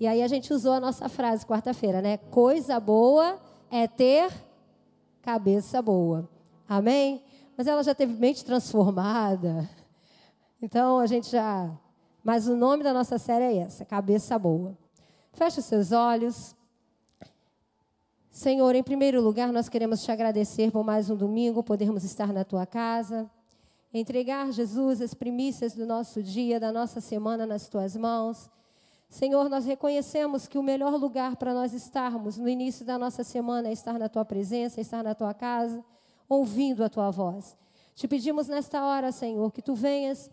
E aí a gente usou a nossa frase quarta-feira, né? Coisa boa é ter cabeça boa. Amém? Mas ela já teve mente transformada. Então a gente já. Mas o nome da nossa série é essa: Cabeça Boa. Feche os seus olhos. Senhor, em primeiro lugar, nós queremos te agradecer por mais um domingo, podermos estar na tua casa, entregar, Jesus, as primícias do nosso dia, da nossa semana nas tuas mãos. Senhor, nós reconhecemos que o melhor lugar para nós estarmos no início da nossa semana é estar na tua presença, estar na tua casa, ouvindo a tua voz. Te pedimos nesta hora, Senhor, que tu venhas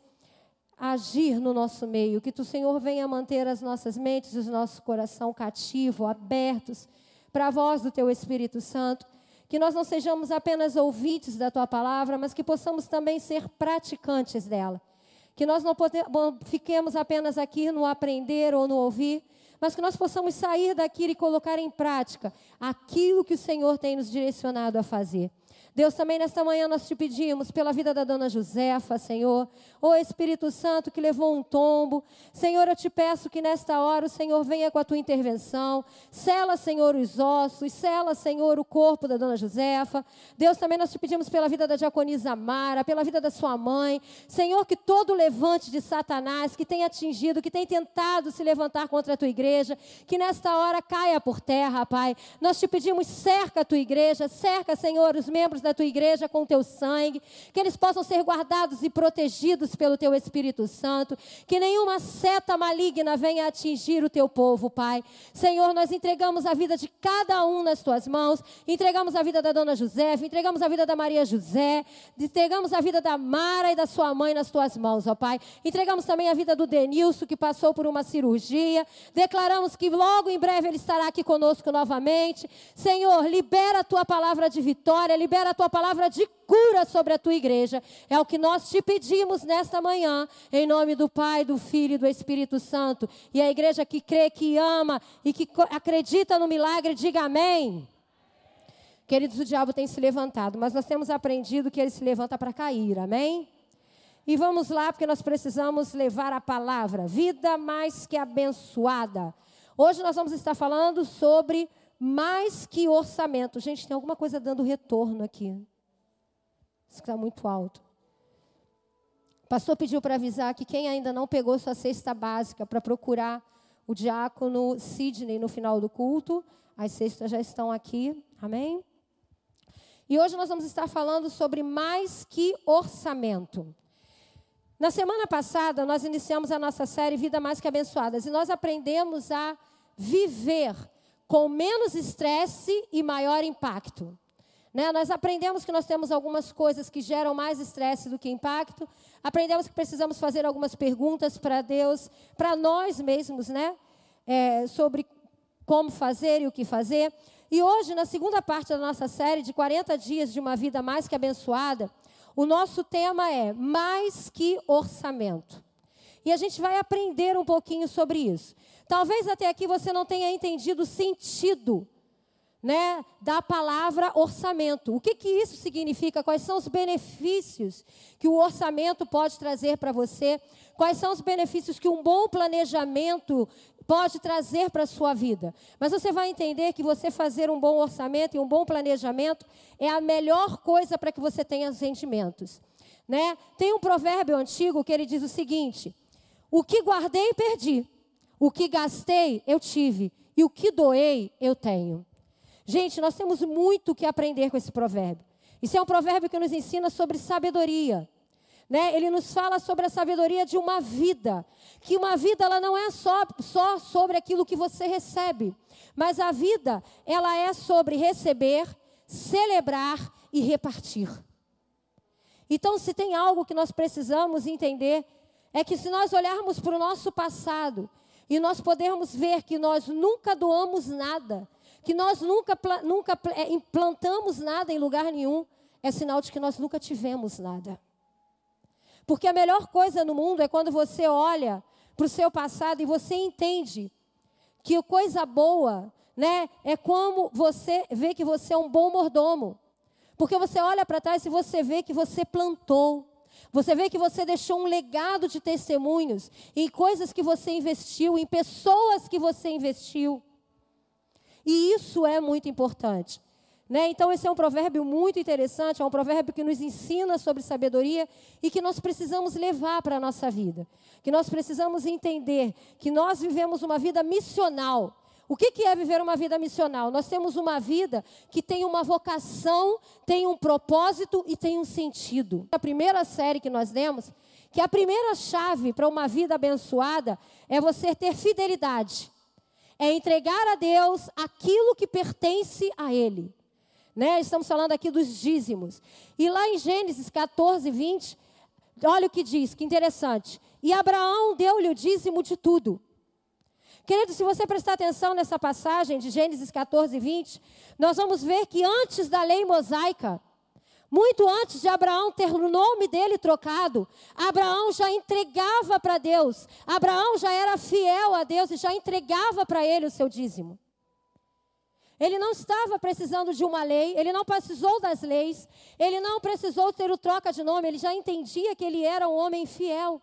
agir no nosso meio, que tu, Senhor, venha manter as nossas mentes e os nossos coração cativo, abertos para a voz do teu Espírito Santo. Que nós não sejamos apenas ouvintes da tua palavra, mas que possamos também ser praticantes dela. Que nós não fiquemos apenas aqui no aprender ou no ouvir, mas que nós possamos sair daqui e colocar em prática aquilo que o Senhor tem nos direcionado a fazer. Deus, também nesta manhã nós te pedimos pela vida da dona Josefa, Senhor. Ô Espírito Santo que levou um tombo. Senhor, eu te peço que nesta hora o Senhor venha com a tua intervenção. Sela, Senhor, os ossos. Sela, Senhor, o corpo da dona Josefa. Deus, também nós te pedimos pela vida da diaconisa Mara, pela vida da sua mãe. Senhor, que todo levante de Satanás que tem atingido, que tem tentado se levantar contra a tua igreja, que nesta hora caia por terra, Pai. Nós te pedimos, cerca a tua igreja, cerca, Senhor, os membros da tua igreja com o teu sangue, que eles possam ser guardados e protegidos pelo teu Espírito Santo, que nenhuma seta maligna venha atingir o teu povo, Pai. Senhor, nós entregamos a vida de cada um nas tuas mãos, entregamos a vida da dona José, entregamos a vida da Maria José, entregamos a vida da Mara e da sua mãe nas tuas mãos, ó Pai. Entregamos também a vida do Denilson, que passou por uma cirurgia. Declaramos que logo em breve ele estará aqui conosco novamente. Senhor, libera a tua palavra de vitória, libera tua palavra de cura sobre a tua igreja. É o que nós te pedimos nesta manhã, em nome do Pai, do Filho e do Espírito Santo. E a igreja que crê, que ama e que acredita no milagre, diga amém. Queridos, o diabo tem se levantado, mas nós temos aprendido que ele se levanta para cair, amém? E vamos lá, porque nós precisamos levar a palavra, vida mais que abençoada. Hoje nós vamos estar falando sobre mais que orçamento. Gente, tem alguma coisa dando retorno aqui. Isso está muito alto. O pastor pediu para avisar que quem ainda não pegou sua cesta básica para procurar o diácono Sidney no final do culto, as cestas já estão aqui. Amém? E hoje nós vamos estar falando sobre mais que orçamento. Na semana passada, nós iniciamos a nossa série Vida Mais Que Abençoadas e nós aprendemos a viver com menos estresse e maior impacto. Né? Nós aprendemos que nós temos algumas coisas que geram mais estresse do que impacto. Aprendemos que precisamos fazer algumas perguntas para Deus, para nós mesmos, né? É, sobre como fazer e o que fazer. E hoje, na segunda parte da nossa série de 40 dias de uma vida mais que abençoada, o nosso tema é mais que orçamento. E a gente vai aprender um pouquinho sobre isso. Talvez até aqui você não tenha entendido o sentido né, da palavra orçamento. O que, que isso significa? Quais são os benefícios que o orçamento pode trazer para você? Quais são os benefícios que um bom planejamento pode trazer para a sua vida? Mas você vai entender que você fazer um bom orçamento e um bom planejamento é a melhor coisa para que você tenha sentimentos. Né? Tem um provérbio antigo que ele diz o seguinte: O que guardei, perdi. O que gastei, eu tive. E o que doei, eu tenho. Gente, nós temos muito que aprender com esse provérbio. Isso é um provérbio que nos ensina sobre sabedoria. Né? Ele nos fala sobre a sabedoria de uma vida. Que uma vida ela não é só, só sobre aquilo que você recebe. Mas a vida, ela é sobre receber, celebrar e repartir. Então, se tem algo que nós precisamos entender, é que se nós olharmos para o nosso passado e nós podemos ver que nós nunca doamos nada, que nós nunca, nunca é, implantamos nada em lugar nenhum, é sinal de que nós nunca tivemos nada. Porque a melhor coisa no mundo é quando você olha para o seu passado e você entende que coisa boa, né, é como você vê que você é um bom mordomo. Porque você olha para trás e você vê que você plantou, Você vê que você deixou um legado de testemunhos em coisas que você investiu, em pessoas que você investiu. E isso é muito importante. Né? Então, esse é um provérbio muito interessante, é um provérbio que nos ensina sobre sabedoria e que nós precisamos levar para a nossa vida. Que nós precisamos entender que nós vivemos uma vida missional. O que, é viver uma vida missional? Nós temos uma vida que tem uma vocação, tem um propósito e tem um sentido. A primeira série que nós demos, que a primeira chave para uma vida abençoada é você ter fidelidade, é entregar a Deus aquilo que pertence a Ele. Né? Estamos falando aqui dos dízimos. E lá em Gênesis 14, 20, olha o que diz, que interessante. E Abraão deu-lhe o dízimo de tudo. Querido, se você prestar atenção nessa passagem de Gênesis 14, 20, nós vamos ver que antes da lei mosaica, muito antes de Abraão ter o nome dele trocado, Abraão já entregava para Deus, Abraão já era fiel a Deus e já entregava para ele o seu dízimo. Ele não estava precisando de uma lei, ele não precisou das leis, ele não precisou ter o troca de nome, ele já entendia que ele era um homem fiel.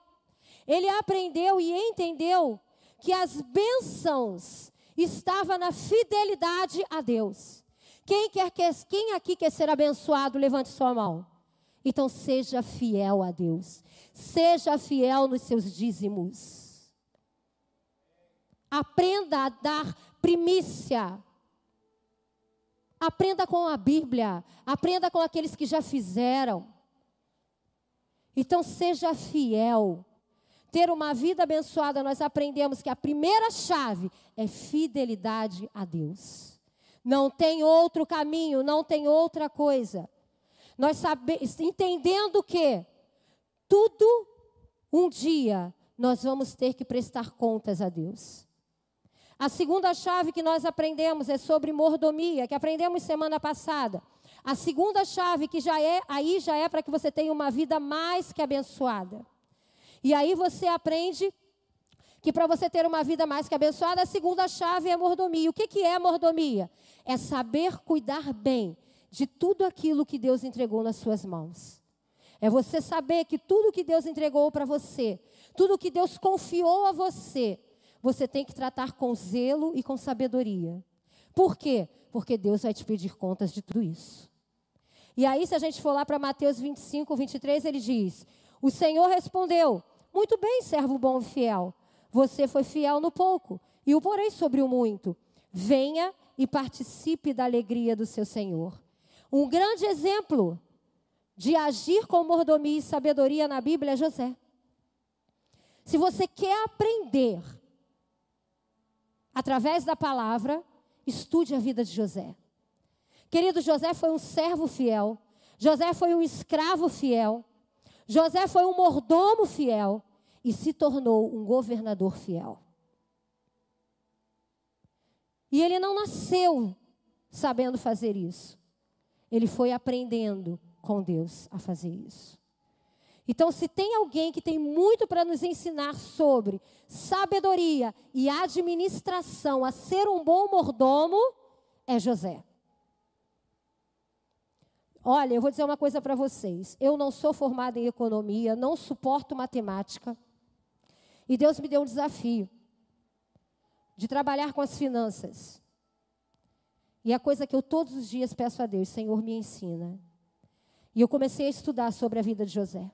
Ele aprendeu e entendeu que as bênçãos estavam na fidelidade a Deus. Quem, quer, quem aqui quer ser abençoado, levante sua mão. Então seja fiel a Deus. Seja fiel nos seus dízimos. Aprenda a dar primícia. Aprenda com a Bíblia. Aprenda com aqueles que já fizeram. Então seja fiel ter uma vida abençoada, nós aprendemos que a primeira chave é fidelidade a Deus. Não tem outro caminho, não tem outra coisa. Nós sabemos, entendendo que tudo um dia nós vamos ter que prestar contas a Deus. A segunda chave que nós aprendemos é sobre mordomia, que aprendemos semana passada. A segunda chave que já é, aí já é para que você tenha uma vida mais que abençoada. E aí você aprende que para você ter uma vida mais que abençoada, a segunda chave é mordomia. O que, que é mordomia? É saber cuidar bem de tudo aquilo que Deus entregou nas suas mãos. É você saber que tudo que Deus entregou para você, tudo que Deus confiou a você, você tem que tratar com zelo e com sabedoria. Por quê? Porque Deus vai te pedir contas de tudo isso. E aí, se a gente for lá para Mateus 25, 23, ele diz: O Senhor respondeu: muito bem, servo bom e fiel. Você foi fiel no pouco, e o porei sobre o muito. Venha e participe da alegria do seu Senhor. Um grande exemplo de agir com mordomia e sabedoria na Bíblia é José. Se você quer aprender através da palavra, estude a vida de José. Querido, José foi um servo fiel. José foi um escravo fiel. José foi um mordomo fiel e se tornou um governador fiel. E ele não nasceu sabendo fazer isso. Ele foi aprendendo com Deus a fazer isso. Então, se tem alguém que tem muito para nos ensinar sobre sabedoria e administração, a ser um bom mordomo, é José. Olha, eu vou dizer uma coisa para vocês. Eu não sou formada em economia, não suporto matemática. E Deus me deu um desafio de trabalhar com as finanças. E a coisa que eu todos os dias peço a Deus, Senhor, me ensina. E eu comecei a estudar sobre a vida de José.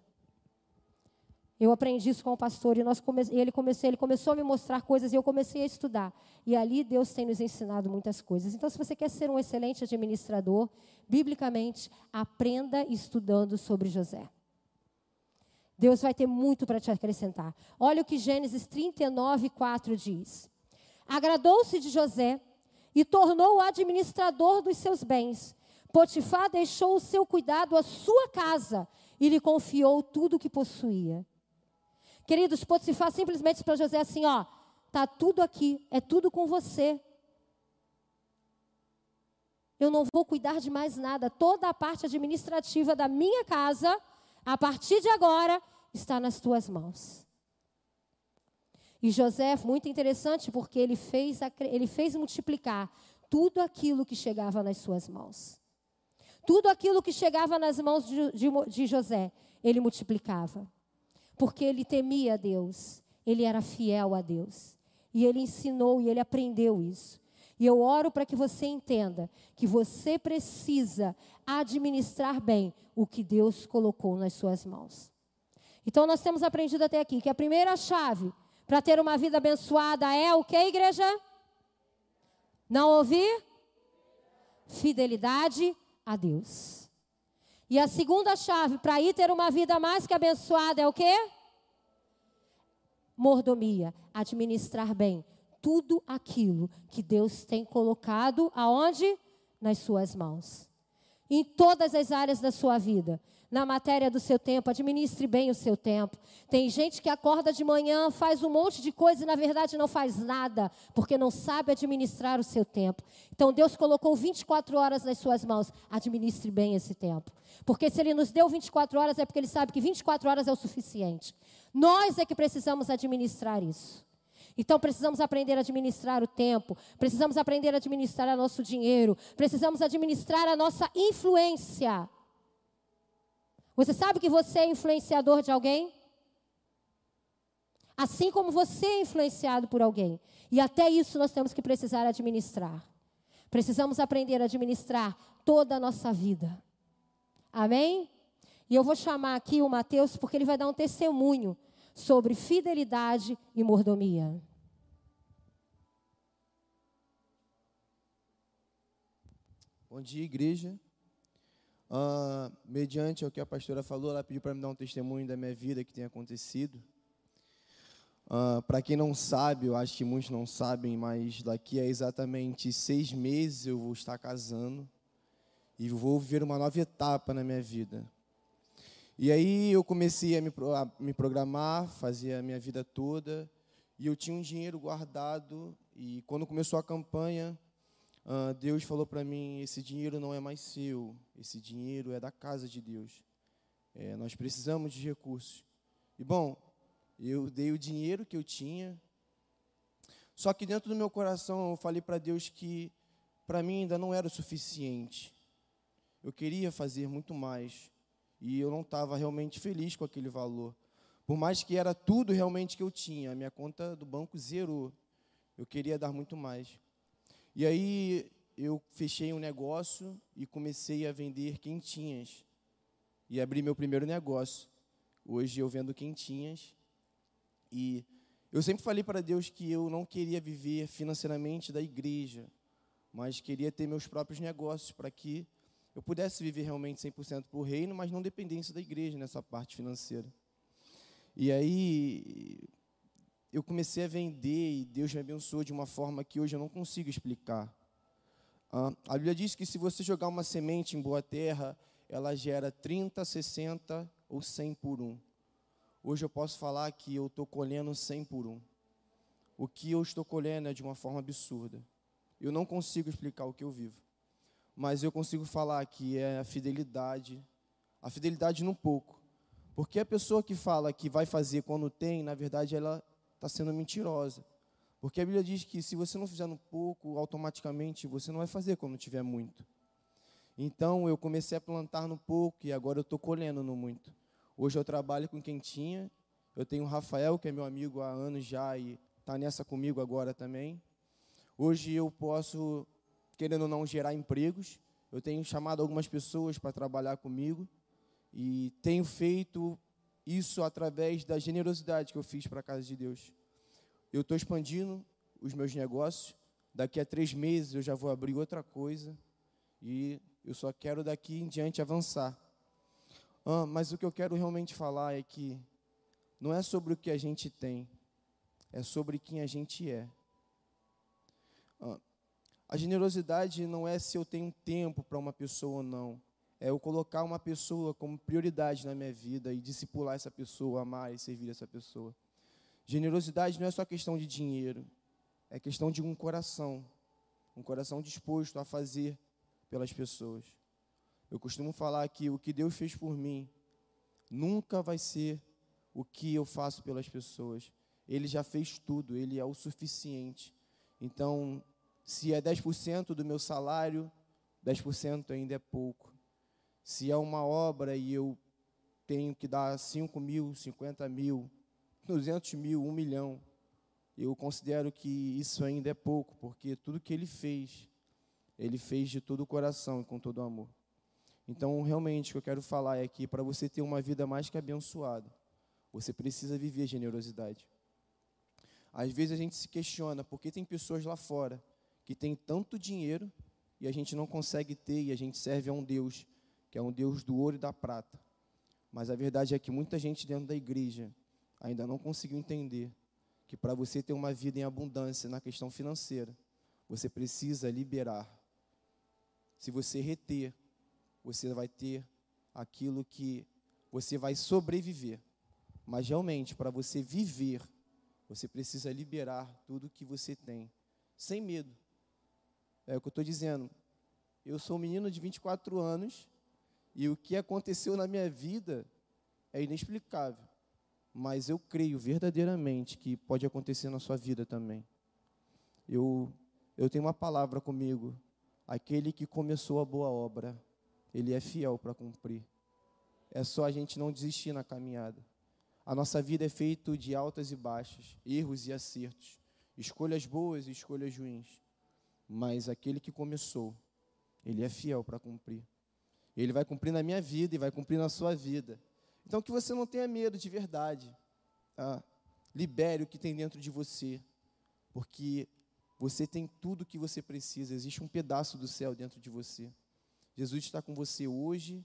Eu aprendi isso com o pastor e nós come, ele, comecei, ele começou a me mostrar coisas e eu comecei a estudar. E ali Deus tem nos ensinado muitas coisas. Então, se você quer ser um excelente administrador, biblicamente, aprenda estudando sobre José. Deus vai ter muito para te acrescentar. Olha o que Gênesis 39, 4 diz. Agradou-se de José e tornou-o administrador dos seus bens. Potifar deixou o seu cuidado à sua casa e lhe confiou tudo o que possuía. Queridos, Potifar simplesmente para José assim, ó, tá tudo aqui, é tudo com você. Eu não vou cuidar de mais nada. Toda a parte administrativa da minha casa, a partir de agora, está nas tuas mãos. E José, muito interessante, porque ele fez, ele fez multiplicar tudo aquilo que chegava nas suas mãos. Tudo aquilo que chegava nas mãos de, de, de José, ele multiplicava. Porque ele temia a Deus, ele era fiel a Deus. E ele ensinou e ele aprendeu isso. E eu oro para que você entenda que você precisa administrar bem o que Deus colocou nas suas mãos. Então nós temos aprendido até aqui que a primeira chave para ter uma vida abençoada é o que, igreja? Não ouvir? Fidelidade a Deus. E a segunda chave para ir ter uma vida mais que abençoada é o quê? Mordomia, administrar bem tudo aquilo que Deus tem colocado aonde? Nas suas mãos. Em todas as áreas da sua vida na matéria do seu tempo, administre bem o seu tempo. Tem gente que acorda de manhã, faz um monte de coisa e na verdade não faz nada, porque não sabe administrar o seu tempo. Então Deus colocou 24 horas nas suas mãos, administre bem esse tempo. Porque se Ele nos deu 24 horas é porque Ele sabe que 24 horas é o suficiente. Nós é que precisamos administrar isso. Então precisamos aprender a administrar o tempo, precisamos aprender a administrar o nosso dinheiro, precisamos administrar a nossa influência. Você sabe que você é influenciador de alguém? Assim como você é influenciado por alguém. E até isso nós temos que precisar administrar. Precisamos aprender a administrar toda a nossa vida. Amém? E eu vou chamar aqui o Mateus porque ele vai dar um testemunho sobre fidelidade e mordomia. Bom dia, igreja. Uh, mediante o que a pastora falou, ela pediu para me dar um testemunho da minha vida que tem acontecido. Uh, para quem não sabe, eu acho que muitos não sabem, mas daqui a exatamente seis meses eu vou estar casando e vou viver uma nova etapa na minha vida. E aí eu comecei a me, a me programar, fazia a minha vida toda, e eu tinha um dinheiro guardado, e quando começou a campanha, uh, Deus falou para mim: esse dinheiro não é mais seu, esse dinheiro é da casa de Deus. É, nós precisamos de recursos. E bom, eu dei o dinheiro que eu tinha, só que dentro do meu coração eu falei para Deus que para mim ainda não era o suficiente. Eu queria fazer muito mais e eu não estava realmente feliz com aquele valor. Por mais que era tudo realmente que eu tinha, a minha conta do banco zerou. Eu queria dar muito mais. E aí eu fechei um negócio e comecei a vender quentinhas. E abri meu primeiro negócio. Hoje eu vendo quentinhas. E eu sempre falei para Deus que eu não queria viver financeiramente da igreja, mas queria ter meus próprios negócios para que eu pudesse viver realmente 100% por reino, mas não dependência da igreja nessa parte financeira. E aí eu comecei a vender e Deus me abençoou de uma forma que hoje eu não consigo explicar. Ah, a Bíblia diz que se você jogar uma semente em boa terra, ela gera 30, 60 ou 100 por um. Hoje eu posso falar que eu estou colhendo 100 por um. O que eu estou colhendo é de uma forma absurda. Eu não consigo explicar o que eu vivo. Mas eu consigo falar que é a fidelidade, a fidelidade no pouco. Porque a pessoa que fala que vai fazer quando tem, na verdade ela está sendo mentirosa. Porque a Bíblia diz que se você não fizer no pouco, automaticamente você não vai fazer quando tiver muito. Então eu comecei a plantar no pouco e agora eu estou colhendo no muito. Hoje eu trabalho com quem tinha. Eu tenho o Rafael, que é meu amigo há anos já e está nessa comigo agora também. Hoje eu posso, querendo ou não, gerar empregos. Eu tenho chamado algumas pessoas para trabalhar comigo e tenho feito isso através da generosidade que eu fiz para a casa de Deus. Eu estou expandindo os meus negócios. Daqui a três meses eu já vou abrir outra coisa. E eu só quero daqui em diante avançar. Ah, mas o que eu quero realmente falar é que não é sobre o que a gente tem, é sobre quem a gente é. Ah, a generosidade não é se eu tenho tempo para uma pessoa ou não é eu colocar uma pessoa como prioridade na minha vida e discipular essa pessoa, amar e servir essa pessoa. Generosidade não é só questão de dinheiro, é questão de um coração, um coração disposto a fazer pelas pessoas. Eu costumo falar que o que Deus fez por mim nunca vai ser o que eu faço pelas pessoas. Ele já fez tudo, ele é o suficiente. Então, se é 10% do meu salário, 10% ainda é pouco se é uma obra e eu tenho que dar 5 mil, 50 mil, 200 mil, 1 milhão. Eu considero que isso ainda é pouco, porque tudo que ele fez, ele fez de todo o coração e com todo o amor. Então, realmente, o que eu quero falar é que para você ter uma vida mais que abençoada, você precisa viver generosidade. Às vezes a gente se questiona por que tem pessoas lá fora que têm tanto dinheiro e a gente não consegue ter e a gente serve a um Deus que é um Deus do ouro e da prata. Mas a verdade é que muita gente dentro da igreja ainda não conseguiu entender que para você ter uma vida em abundância na questão financeira, você precisa liberar. Se você reter, você vai ter aquilo que você vai sobreviver. Mas realmente, para você viver, você precisa liberar tudo que você tem, sem medo. É o que eu estou dizendo. Eu sou um menino de 24 anos e o que aconteceu na minha vida é inexplicável. Mas eu creio verdadeiramente que pode acontecer na sua vida também. Eu, eu tenho uma palavra comigo. Aquele que começou a boa obra, ele é fiel para cumprir. É só a gente não desistir na caminhada. A nossa vida é feita de altas e baixas, erros e acertos, escolhas boas e escolhas ruins. Mas aquele que começou, ele é fiel para cumprir. Ele vai cumprir na minha vida e vai cumprir na sua vida. Então, que você não tenha medo de verdade. Tá? Libere o que tem dentro de você, porque você tem tudo o que você precisa. Existe um pedaço do céu dentro de você. Jesus está com você hoje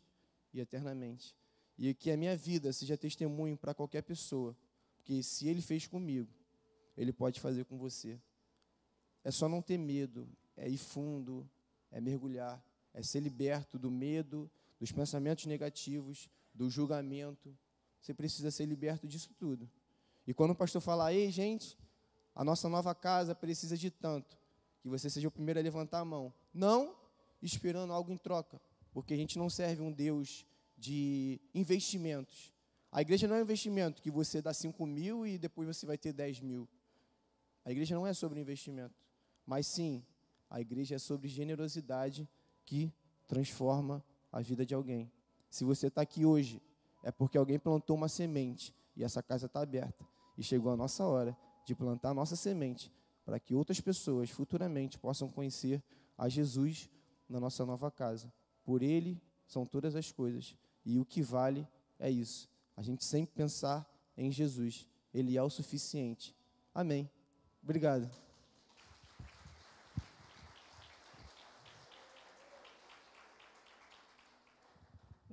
e eternamente e que a minha vida seja testemunho para qualquer pessoa, porque se ele fez comigo, ele pode fazer com você. É só não ter medo, é ir fundo, é mergulhar, é ser liberto do medo, dos pensamentos negativos, do julgamento. Você precisa ser liberto disso tudo. E quando o pastor falar, ei, gente, a nossa nova casa precisa de tanto, que você seja o primeiro a levantar a mão. Não esperando algo em troca, porque a gente não serve um Deus de investimentos. A igreja não é um investimento que você dá 5 mil e depois você vai ter 10 mil. A igreja não é sobre investimento, mas sim, a igreja é sobre generosidade que transforma a vida de alguém. Se você está aqui hoje, é porque alguém plantou uma semente e essa casa está aberta. E chegou a nossa hora de plantar a nossa semente para que outras pessoas futuramente possam conhecer a Jesus na nossa nova casa. Por Ele são todas as coisas. E o que vale é isso. A gente sempre pensar em Jesus. Ele é o suficiente. Amém. Obrigado.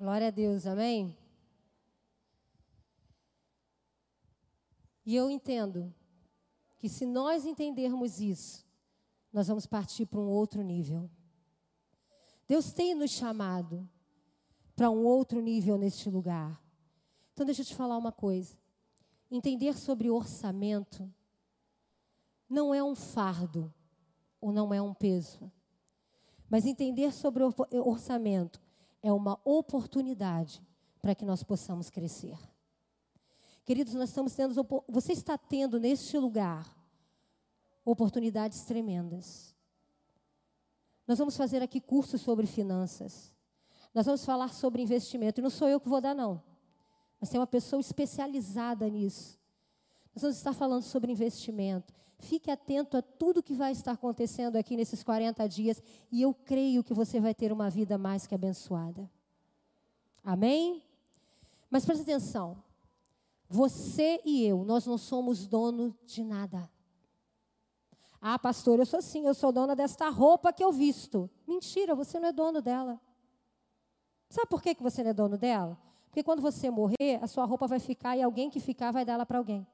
Glória a Deus, amém? E eu entendo que se nós entendermos isso, nós vamos partir para um outro nível. Deus tem nos chamado para um outro nível neste lugar. Então, deixa eu te falar uma coisa. Entender sobre orçamento não é um fardo ou não é um peso. Mas entender sobre orçamento é uma oportunidade para que nós possamos crescer. Queridos, nós estamos tendo, você está tendo neste lugar oportunidades tremendas. Nós vamos fazer aqui cursos sobre finanças. Nós vamos falar sobre investimento. E não sou eu que vou dar, não. Mas tem uma pessoa especializada nisso. Nós vamos estar falando sobre investimento. Fique atento a tudo que vai estar acontecendo aqui nesses 40 dias. E eu creio que você vai ter uma vida mais que abençoada. Amém? Mas preste atenção. Você e eu, nós não somos dono de nada. Ah, pastor, eu sou assim, eu sou dona desta roupa que eu visto. Mentira, você não é dono dela. Sabe por que, você não é dono dela? Porque quando você morrer, a sua roupa vai ficar e alguém que ficar vai dar ela para alguém.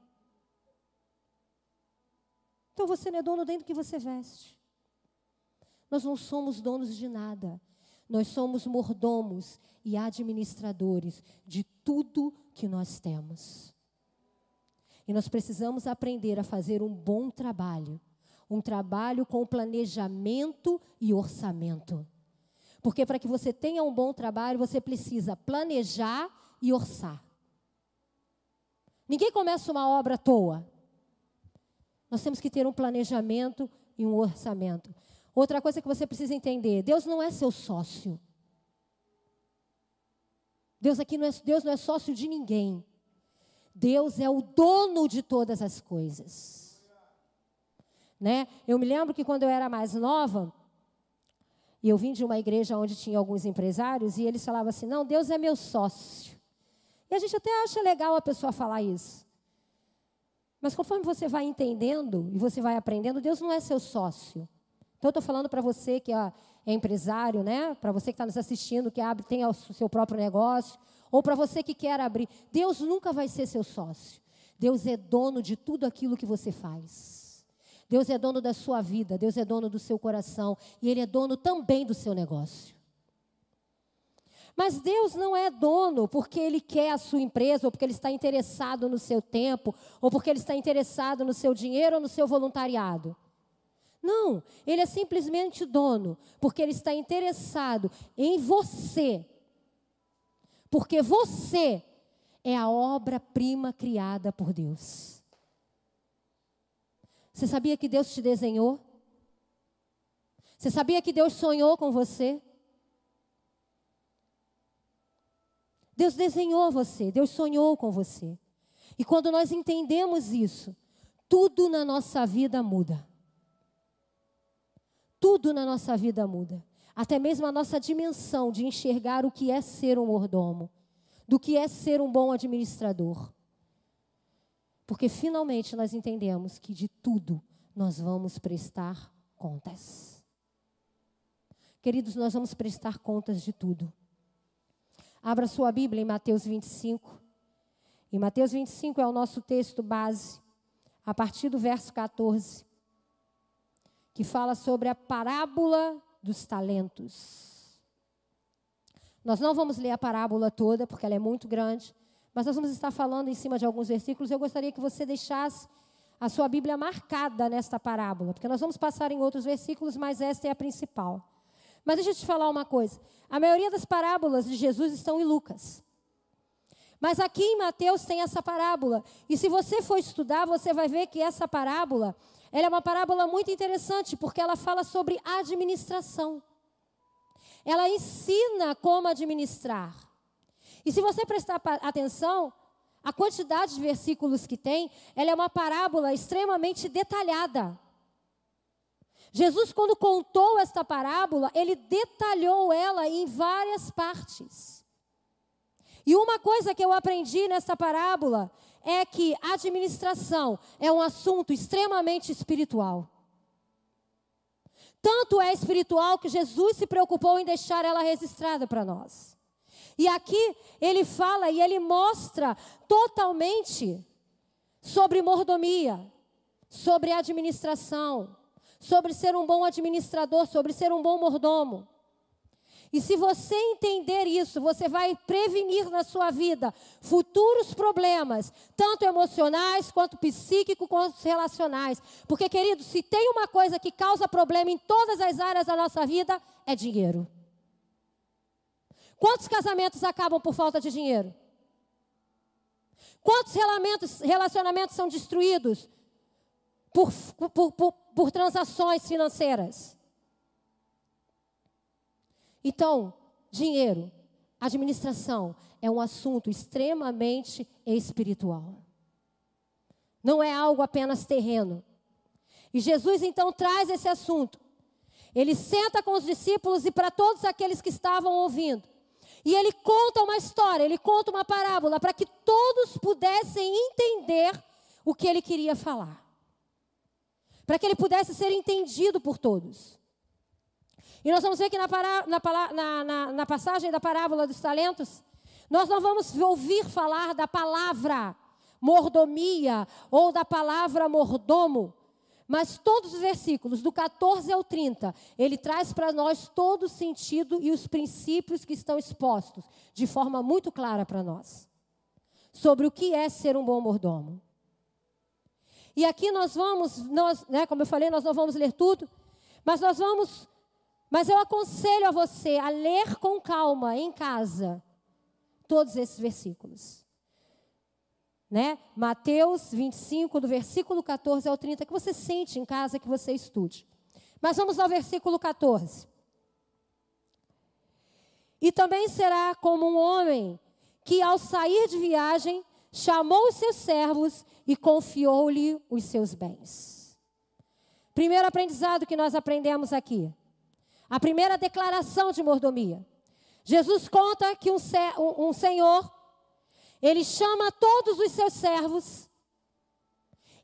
Então você não é dono dentro do que você veste. Nós não somos donos de nada. Nós somos mordomos e administradores de tudo que nós temos. E nós precisamos aprender a fazer um bom trabalho, um trabalho com planejamento e orçamento. Porque para que você tenha um bom trabalho, você precisa planejar e orçar. Ninguém começa uma obra à toa. Nós temos que ter um planejamento e um orçamento. Outra coisa que você precisa entender: Deus não é seu sócio. Deus aqui não é, Deus não é sócio de ninguém. Deus é o dono de todas as coisas. Né? Eu me lembro que quando eu era mais nova, e eu vim de uma igreja onde tinha alguns empresários, e eles falavam assim: não, Deus é meu sócio. E a gente até acha legal a pessoa falar isso. Mas conforme você vai entendendo e você vai aprendendo, Deus não é seu sócio. Então, eu estou falando para você que é, empresário, né? para você que está nos assistindo, que abre, tem o seu próprio negócio, ou para você que quer abrir. Deus nunca vai ser seu sócio. Deus é dono de tudo aquilo que você faz. Deus é dono da sua vida, Deus é dono do seu coração e Ele é dono também do seu negócio. Mas Deus não é dono porque Ele quer a sua empresa, ou porque Ele está interessado no seu tempo, ou porque Ele está interessado no seu dinheiro ou no seu voluntariado. Não, Ele é simplesmente dono porque Ele está interessado em você. Porque você é a obra-prima criada por Deus. Você sabia que Deus te desenhou? Você sabia que Deus sonhou com você? Deus desenhou você, Deus sonhou com você. E quando nós entendemos isso, tudo na nossa vida muda. Tudo na nossa vida muda. Até mesmo a nossa dimensão de enxergar o que é ser um mordomo, do que é ser um bom administrador. Porque finalmente nós entendemos que de tudo nós vamos prestar contas. Queridos, nós vamos prestar contas de tudo. Abra sua Bíblia em Mateus 25. E Mateus 25 é o nosso texto base, a partir do verso 14, que fala sobre a parábola dos talentos. Nós não vamos ler a parábola toda, porque ela é muito grande, mas nós vamos estar falando em cima de alguns versículos. Eu gostaria que você deixasse a sua Bíblia marcada nesta parábola, porque nós vamos passar em outros versículos, mas esta é a principal. Mas deixa eu te falar uma coisa. A maioria das parábolas de Jesus estão em Lucas. Mas aqui em Mateus tem essa parábola. E se você for estudar, você vai ver que essa parábola, ela é uma parábola muito interessante, porque ela fala sobre administração. Ela ensina como administrar. E se você prestar atenção, a quantidade de versículos que tem, ela é uma parábola extremamente detalhada. Jesus, quando contou esta parábola, ele detalhou ela em várias partes. E uma coisa que eu aprendi nesta parábola é que administração é um assunto extremamente espiritual. Tanto é espiritual que Jesus se preocupou em deixar ela registrada para nós. E aqui ele fala e ele mostra totalmente sobre mordomia, sobre administração, sobre ser um bom administrador, sobre ser um bom mordomo. E se você entender isso, você vai prevenir na sua vida futuros problemas, tanto emocionais, quanto psíquicos, quanto relacionais. Porque, querido, se tem uma coisa que causa problema em todas as áreas da nossa vida, é dinheiro. Quantos casamentos acabam por falta de dinheiro? Quantos relacionamentos são destruídos por, por, por, por transações financeiras. Então, dinheiro, administração é um assunto extremamente espiritual. Não é algo apenas terreno. E Jesus então traz esse assunto. Ele senta com os discípulos e para todos aqueles que estavam ouvindo. E ele conta uma história, ele conta uma parábola para que todos pudessem entender o que ele queria falar para que ele pudesse ser entendido por todos. E nós vamos ver que na, para, na, na, na passagem da parábola dos talentos, nós não vamos ouvir falar da palavra mordomia ou da palavra mordomo, mas todos os versículos, do 14 ao 30, ele traz para nós todo o sentido e os princípios que estão expostos de forma muito clara para nós sobre o que é ser um bom mordomo. E aqui nós vamos, nós, né, como eu falei, nós não vamos ler tudo, mas nós vamos, mas eu aconselho a você a ler com calma em casa todos esses versículos. Né? Mateus 25, do versículo 14 ao 30, que você sente em casa, que você estude. Mas vamos ao versículo 14. E também será como um homem que ao sair de viagem, chamou os seus servos e confiou-lhe os seus bens. Primeiro aprendizado que nós aprendemos aqui. A primeira declaração de mordomia. Jesus conta que um, um, senhor, ele chama todos os seus servos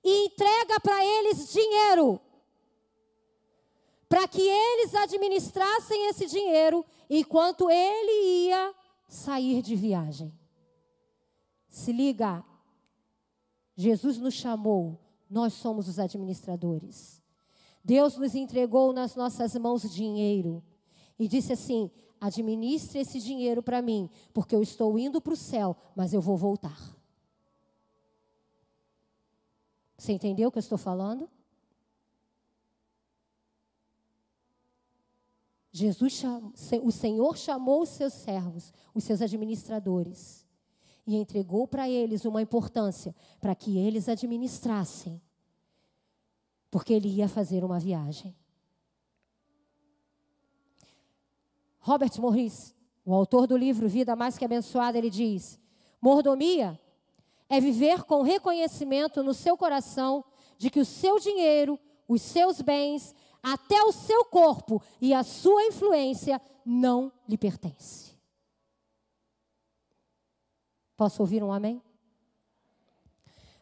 e entrega para eles dinheiro, para que eles administrassem esse dinheiro enquanto ele ia sair de viagem. Se liga, Jesus nos chamou, nós somos os administradores. Deus nos entregou nas nossas mãos dinheiro e disse assim: administre esse dinheiro para mim, porque eu estou indo para o céu, mas eu vou voltar. Você entendeu o que eu estou falando? Jesus, o Senhor chamou os seus servos, os seus administradores, e entregou para eles uma importância para que eles administrassem, porque ele ia fazer uma viagem. Robert Morris, o autor do livro Vida Mais Que Abençoada, ele diz: mordomia é viver com reconhecimento no seu coração de que o seu dinheiro, os seus bens, até o seu corpo e a sua influência não lhe pertence. Posso ouvir um amém?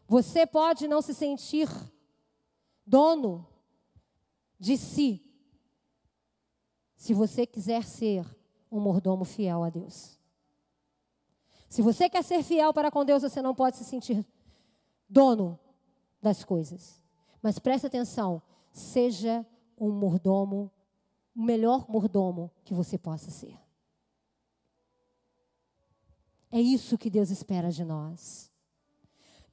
Você pode não se sentir dono de si, se você quiser ser um mordomo fiel a Deus. Se você quer ser fiel para com Deus, você não pode se sentir dono das coisas. Mas preste atenção, seja um mordomo, o melhor mordomo que você possa ser. É isso que Deus espera de nós.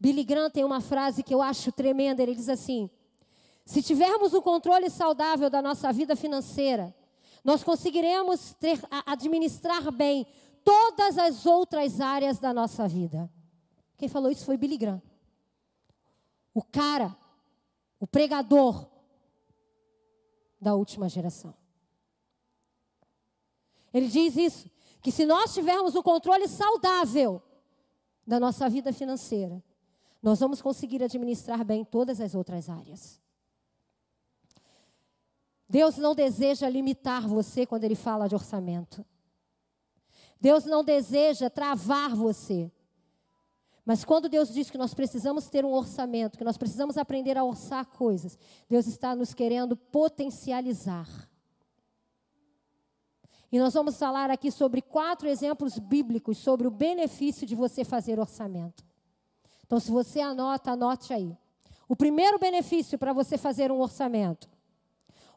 Billy Graham tem uma frase que eu acho tremenda. Ele diz assim: se tivermos um controle saudável da nossa vida financeira, nós conseguiremos ter, administrar bem todas as outras áreas da nossa vida. Quem falou isso foi Billy Graham. O cara, o pregador da última geração. Ele diz isso, que se nós tivermos um controle saudável da nossa vida financeira, nós vamos conseguir administrar bem todas as outras áreas. Deus não deseja limitar você quando Ele fala de orçamento. Deus não deseja travar você. Mas quando Deus diz que nós precisamos ter um orçamento, que nós precisamos aprender a orçar coisas, Deus está nos querendo potencializar. E nós vamos falar aqui sobre quatro exemplos bíblicos sobre o benefício de você fazer orçamento. Então, se você anota, anote aí. O primeiro benefício para você fazer um orçamento.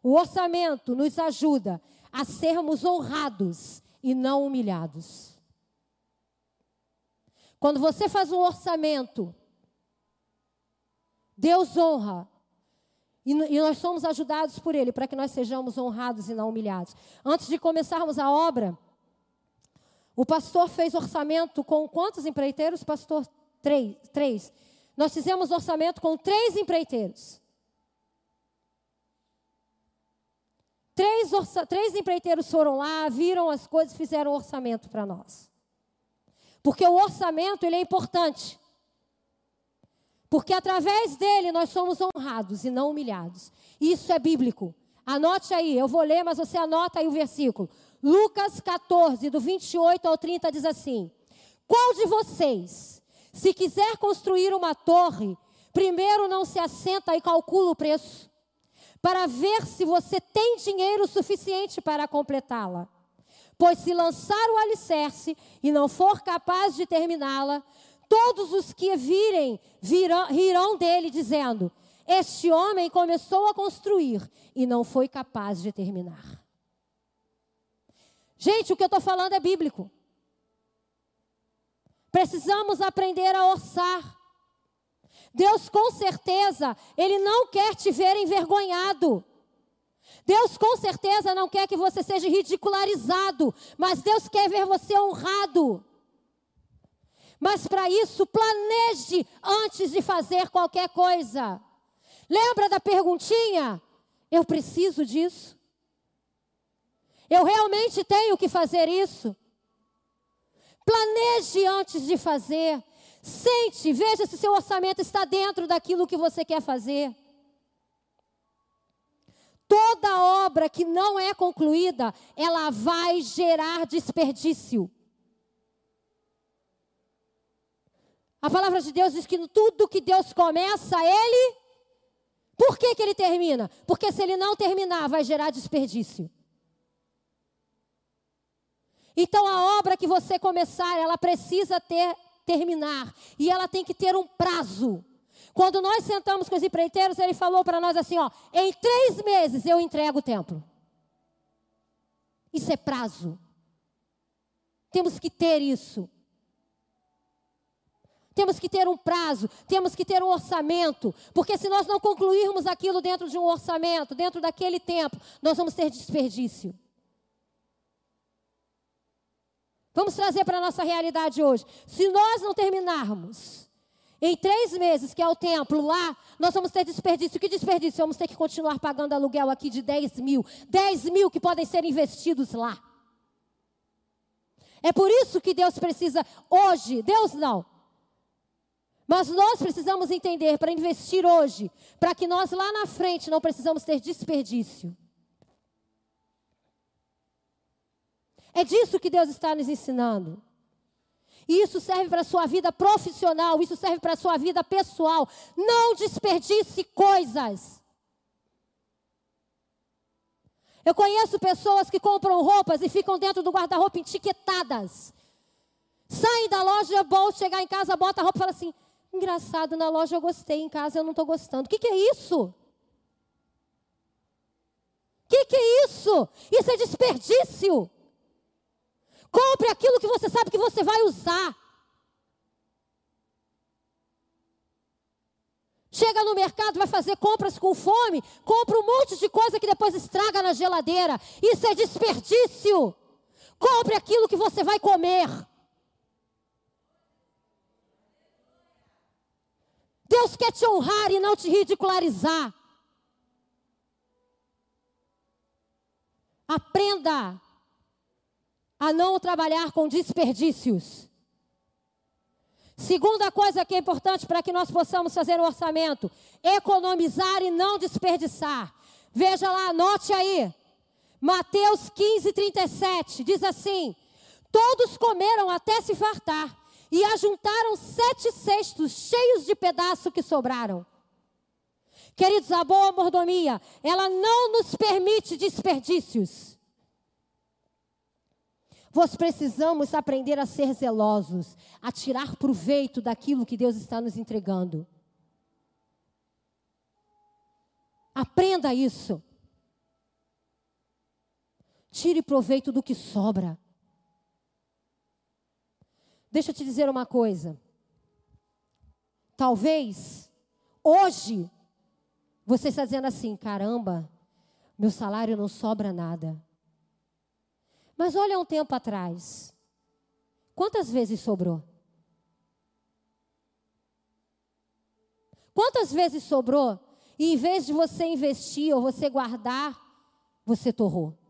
O orçamento nos ajuda a sermos honrados e não humilhados. Quando você faz um orçamento, Deus honra. E, nós somos ajudados por Ele para que nós sejamos honrados e não humilhados. Antes de começarmos a obra, o pastor fez orçamento com quantos empreiteiros? Pastor, três. três. Nós fizemos orçamento com três empreiteiros. Três, orça, três empreiteiros foram lá, viram as coisas, fizeram orçamento para nós. Porque o orçamento ele é importante. Porque através dele nós somos honrados e não humilhados. Isso é bíblico. Anote aí, eu vou ler, mas você anota aí o versículo. Lucas 14, do 28 ao 30 diz assim: Qual de vocês, se quiser construir uma torre, primeiro não se assenta e calcula o preço? para ver se você tem dinheiro suficiente para completá-la. Pois se lançar o alicerce e não for capaz de terminá-la, todos os que virem virão, rirão dele, dizendo: Este homem começou a construir e não foi capaz de terminar. Gente, o que eu estou falando é bíblico. Precisamos aprender a orçar. Deus com certeza, Ele não quer te ver envergonhado. Deus com certeza não quer que você seja ridicularizado, mas Deus quer ver você honrado. Mas para isso, planeje antes de fazer qualquer coisa. Lembra da perguntinha? Eu preciso disso? Eu realmente tenho que fazer isso? Planeje antes de fazer. Sente, veja se seu orçamento está dentro daquilo que você quer fazer. Toda obra que não é concluída, ela vai gerar desperdício. A palavra de Deus diz que tudo que Deus começa, Ele. Por que, que Ele termina? Porque se Ele não terminar, vai gerar desperdício. Então a obra que você começar, ela precisa ter terminar e ela tem que ter um prazo. Quando nós sentamos com os empreiteiros, ele falou para nós assim: ó, em três meses eu entrego o templo. Isso é prazo. Temos que ter isso. Temos que ter um prazo, temos que ter um orçamento, porque se nós não concluirmos aquilo dentro de um orçamento, dentro daquele tempo, nós vamos ter desperdício. Vamos trazer para a nossa realidade hoje. Se nós não terminarmos em três meses, que é o templo lá, nós vamos ter desperdício. Que desperdício? Vamos ter que continuar pagando aluguel aqui de 10 mil. 10 mil que podem ser investidos lá. É por isso que Deus precisa hoje, Deus não. Mas nós precisamos entender para investir hoje, para que nós lá na frente não precisamos ter desperdício. É disso que Deus está nos ensinando. E isso serve para a sua vida profissional, isso serve para a sua vida pessoal. Não desperdice coisas. Eu conheço pessoas que compram roupas e ficam dentro do guarda-roupa etiquetadas. Saem da loja, vão chegar em casa, bota a roupa e fala assim: engraçado, na loja eu gostei, em casa eu não estou gostando. O que, que é isso? O que, que é isso? Isso é desperdício. Compre aquilo que você sabe que você vai usar. Chega no mercado, vai fazer compras com fome, compra um monte de coisa que depois estraga na geladeira. Isso é desperdício. Compre aquilo que você vai comer. Deus quer te honrar e não te ridicularizar. Aprenda a não trabalhar com desperdícios. Segunda coisa que é importante para que nós possamos fazer um orçamento: economizar e não desperdiçar. Veja lá, anote aí. Mateus 15, 37 diz assim: Todos comeram até se fartar e ajuntaram sete cestos cheios de pedaços que sobraram. Queridos, a boa mordomia, ela não nos permite desperdícios. Nós precisamos aprender a ser zelosos, a tirar proveito daquilo que Deus está nos entregando. Aprenda isso. Tire proveito do que sobra. Deixa eu te dizer uma coisa. Talvez hoje você está dizendo assim: caramba, meu salário não sobra nada. Mas olha um tempo atrás. Quantas vezes sobrou? Quantas vezes sobrou? E em vez de você investir ou você guardar, você torrou.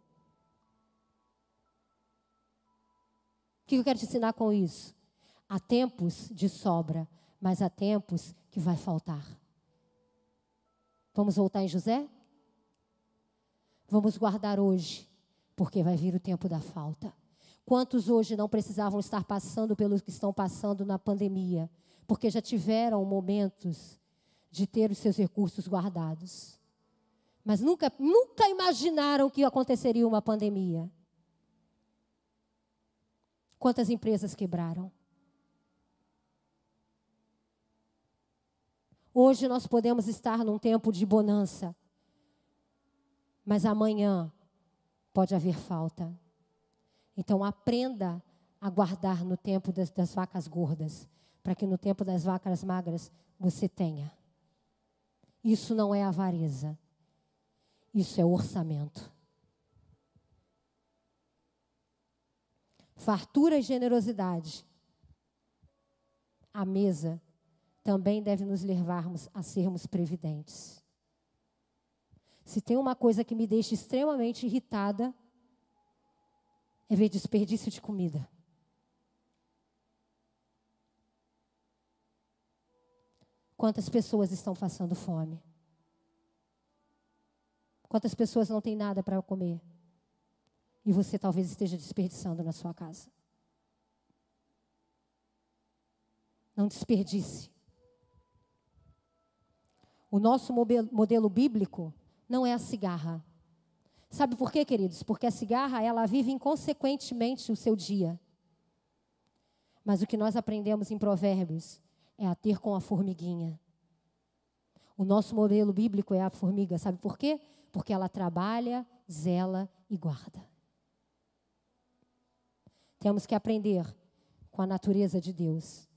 Que eu quero te ensinar com isso? Há tempos de sobra, mas há tempos que vai faltar. Vamos voltar em José? Vamos guardar hoje porque vai vir o tempo da falta. Quantos hoje não precisavam estar passando pelo que estão passando na pandemia, porque já tiveram momentos de ter os seus recursos guardados, mas nunca, nunca imaginaram que aconteceria uma pandemia. Quantas empresas quebraram? Hoje nós podemos estar num tempo de bonança, mas amanhã pode haver falta. Então aprenda a guardar no tempo das, das vacas gordas, para que no tempo das vacas magras você tenha. Isso não é avareza. Isso é orçamento. fartura e generosidade, a mesa também deve nos levarmos a sermos previdentes. Se tem uma coisa que me deixa extremamente irritada, é ver desperdício de comida. Quantas pessoas estão passando fome? Quantas pessoas não têm nada para comer? E você talvez esteja desperdiçando na sua casa. Não desperdice. O nosso modelo bíblico não é a cigarra. Sabe por quê, queridos? Porque a cigarra, ela vive inconsequentemente o seu dia. Mas o que nós aprendemos em Provérbios é a ter com a formiguinha. O nosso modelo bíblico é a formiga. Sabe por quê? Porque ela trabalha, zela e guarda. Temos que aprender com a natureza de Deus.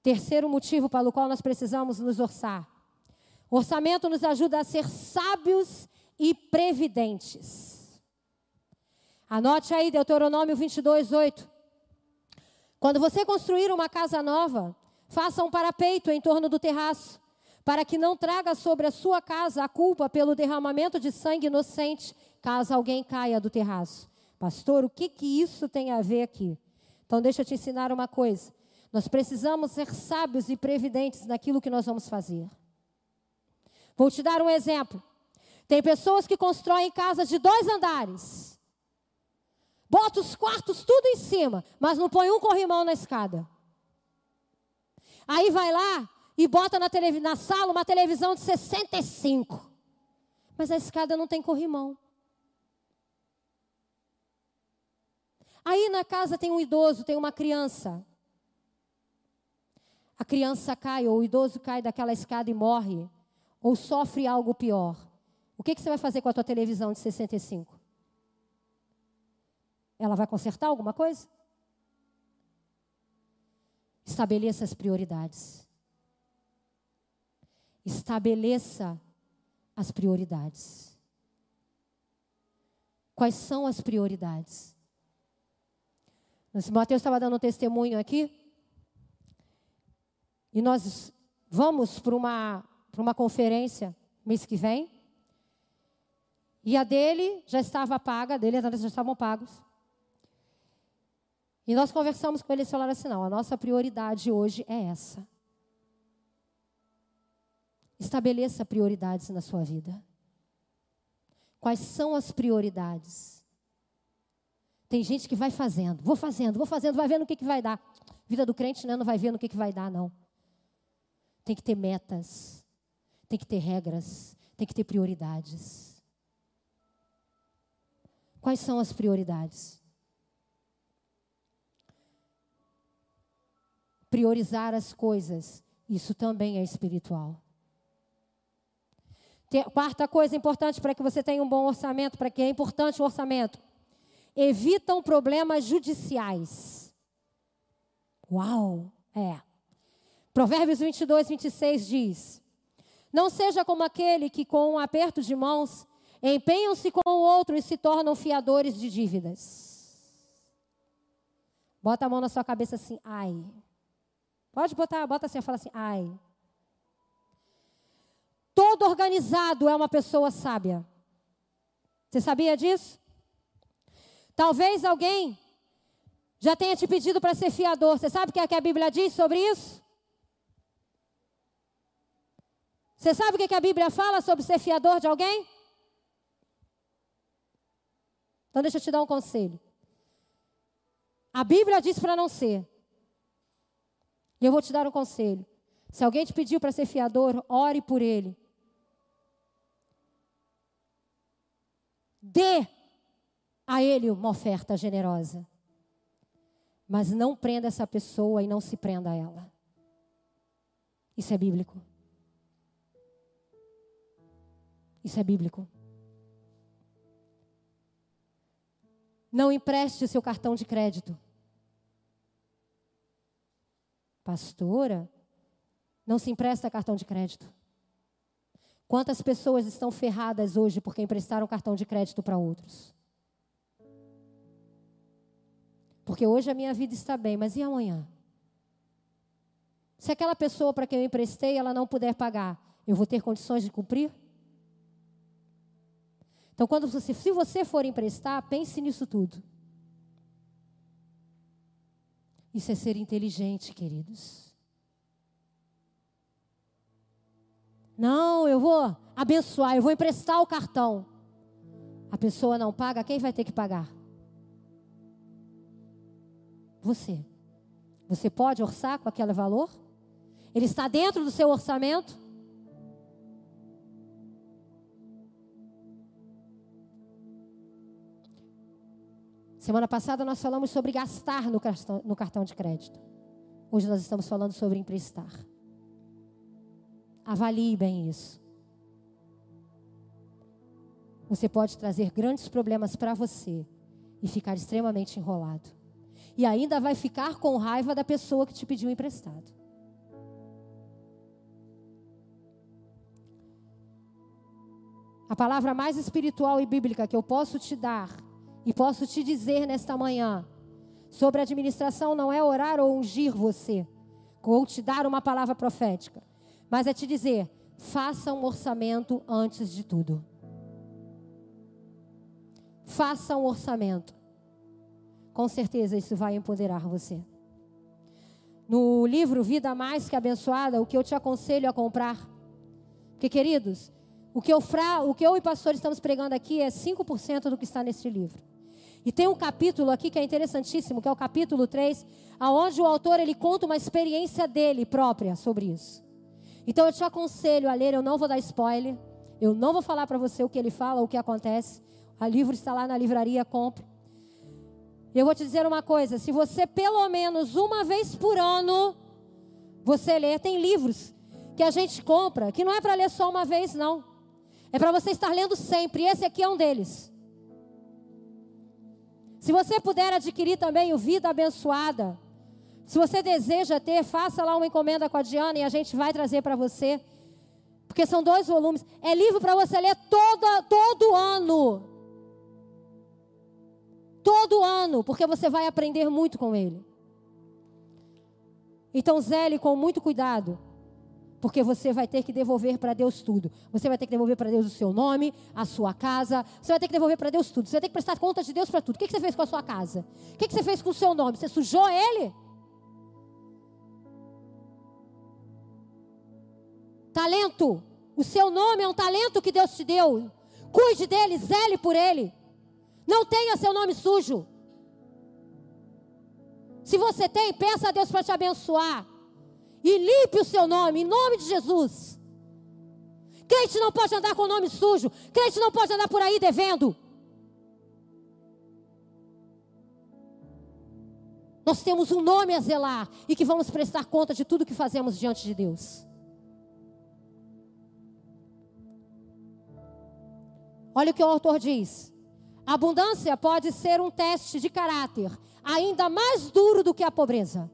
Terceiro motivo pelo qual nós precisamos nos orçar. Orçamento nos ajuda a ser sábios e previdentes. Anote aí Deuteronômio 22, 8. Quando você construir uma casa nova, faça um parapeito em torno do terraço, para que não traga sobre a sua casa a culpa pelo derramamento de sangue inocente, caso alguém caia do terraço. Pastor, o que, que isso tem a ver aqui? Então, deixa eu te ensinar uma coisa. Nós precisamos ser sábios e previdentes naquilo que nós vamos fazer. Vou te dar um exemplo. Tem pessoas que constroem casas de dois andares. Bota os quartos tudo em cima, mas não põe um corrimão na escada. Aí vai lá e bota na, na sala uma televisão de 65. Mas a escada não tem corrimão. Aí na casa tem um idoso, tem uma criança. A criança cai, ou o idoso cai daquela escada e morre, ou sofre algo pior. O que, que você vai fazer com a tua televisão de 65? Ela vai consertar alguma coisa? Estabeleça as prioridades. Estabeleça as prioridades. Quais são as prioridades? Mateus estava dando um testemunho aqui. E nós vamos para uma, para uma conferência mês que vem. E a dele já estava paga, a dele já estavam pagos. E nós conversamos com ele e falaram assim: não, a nossa prioridade hoje é essa. Estabeleça prioridades na sua vida. Quais são as prioridades? Tem gente que vai fazendo, vou fazendo, vou fazendo, vai vendo o que, que vai dar. Vida do crente né, não vai vendo o que, que vai dar, não. Tem que ter metas, tem que ter regras, tem que ter prioridades. Quais são as prioridades? Priorizar as coisas, isso também é espiritual. Quarta coisa importante para que você tenha um bom orçamento, para que é importante o orçamento. Evitam problemas judiciais. Uau! É. Provérbios 22, 26 diz: Não seja como aquele que, com um aperto de mãos, empenham-se com o outro e se tornam fiadores de dívidas. Bota a mão na sua cabeça assim, ai. Pode botar, bota assim, fala assim, ai. Todo organizado é uma pessoa sábia. Você sabia disso? Talvez alguém já tenha te pedido para ser fiador. Você sabe o que, é que a Bíblia diz sobre isso? Você sabe o que, é que a Bíblia fala sobre ser fiador de alguém? Então deixa eu te dar um conselho. A Bíblia diz para não ser. E eu vou te dar um conselho. Se alguém te pediu para ser fiador, ore por ele. Dê a ele uma oferta generosa. Mas não prenda essa pessoa e não se prenda a ela. Isso é bíblico. Isso é bíblico. Não empreste o seu cartão de crédito. Pastora, não se empresta cartão de crédito. Quantas pessoas estão ferradas hoje porque emprestaram cartão de crédito para outros? Porque hoje a minha vida está bem, mas e amanhã? Se aquela pessoa para quem eu emprestei, ela não puder pagar, eu vou ter condições de cumprir? Então, quando você, se você for emprestar, pense nisso tudo. Isso é ser inteligente, queridos. Não, eu vou abençoar, eu vou emprestar o cartão. A pessoa não paga, quem vai ter que pagar? Você. Você pode orçar com aquele valor? Ele está dentro do seu orçamento? Semana passada nós falamos sobre gastar no cartão, no cartão de crédito. Hoje nós estamos falando sobre emprestar. Avalie bem isso. Você pode trazer grandes problemas para você e ficar extremamente enrolado. E ainda vai ficar com raiva da pessoa que te pediu emprestado. A palavra mais espiritual e bíblica que eu posso te dar e posso te dizer nesta manhã sobre administração não é orar ou ungir você, ou te dar uma palavra profética. Mas é te dizer: faça um orçamento antes de tudo. Faça um orçamento. Com certeza isso vai empoderar você. No livro Vida Mais que Abençoada, o que eu te aconselho a comprar. Porque, queridos, o que eu, fra, o que eu e pastor estamos pregando aqui é 5% do que está neste livro. E tem um capítulo aqui que é interessantíssimo, que é o capítulo 3, aonde o autor ele conta uma experiência dele própria sobre isso. Então eu te aconselho a ler, eu não vou dar spoiler, eu não vou falar para você o que ele fala, o que acontece. O livro está lá na livraria, compre. Eu vou te dizer uma coisa: se você pelo menos uma vez por ano você ler, tem livros que a gente compra que não é para ler só uma vez, não. É para você estar lendo sempre. Esse aqui é um deles. Se você puder adquirir também o Vida Abençoada, se você deseja ter, faça lá uma encomenda com a Diana e a gente vai trazer para você. Porque são dois volumes. É livro para você ler todo, todo ano. Todo ano, porque você vai aprender muito com ele. Então, zele com muito cuidado. Porque você vai ter que devolver para Deus tudo. Você vai ter que devolver para Deus o seu nome, a sua casa. Você vai ter que devolver para Deus tudo. Você vai ter que prestar conta de Deus para tudo. O que você fez com a sua casa? O que você fez com o seu nome? Você sujou ele? Talento. O seu nome é um talento que Deus te deu. Cuide dele, zele por ele. Não tenha seu nome sujo. Se você tem, peça a Deus para te abençoar. E limpe o seu nome, em nome de Jesus. Crente não pode andar com o nome sujo. Crente não pode andar por aí devendo. Nós temos um nome a zelar e que vamos prestar conta de tudo que fazemos diante de Deus. Olha o que o autor diz. A abundância pode ser um teste de caráter ainda mais duro do que a pobreza.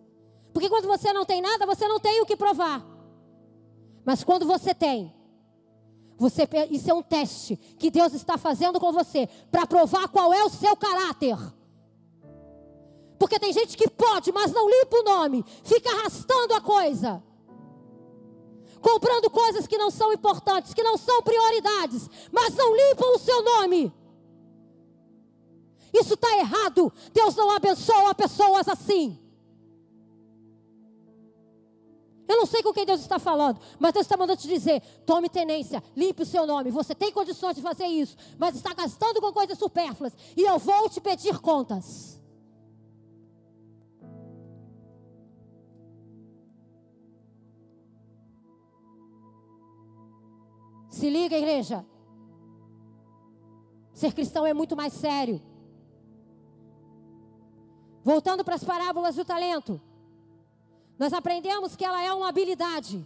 Porque quando você não tem nada, você não tem o que provar. Mas quando você tem, você, isso é um teste que Deus está fazendo com você para provar qual é o seu caráter. Porque tem gente que pode, mas não limpa o nome, fica arrastando a coisa comprando coisas que não são importantes, que não são prioridades, mas não limpam o seu nome. Isso está errado. Deus não abençoa pessoas assim. Eu não sei com quem Deus está falando, mas Deus está mandando te dizer: tome tenência, limpe o seu nome. Você tem condições de fazer isso, mas está gastando com coisas supérfluas. E eu vou te pedir contas. Se liga, igreja. Ser cristão é muito mais sério. Voltando para as parábolas do talento. Nós aprendemos que ela é uma habilidade.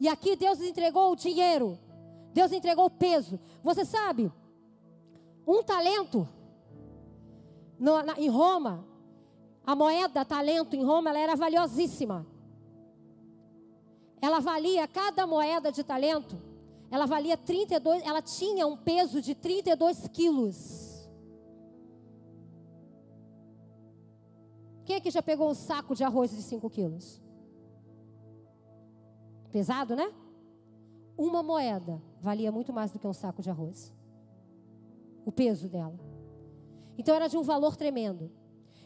E aqui Deus entregou o dinheiro. Deus entregou o peso. Você sabe, um talento no, na, em Roma a moeda talento em Roma ela era valiosíssima. Ela valia, cada moeda de talento, ela valia 32, ela tinha um peso de 32 quilos. Quem aqui já pegou um saco de arroz de 5 quilos? Pesado, né? Uma moeda valia muito mais do que um saco de arroz. O peso dela. Então era de um valor tremendo.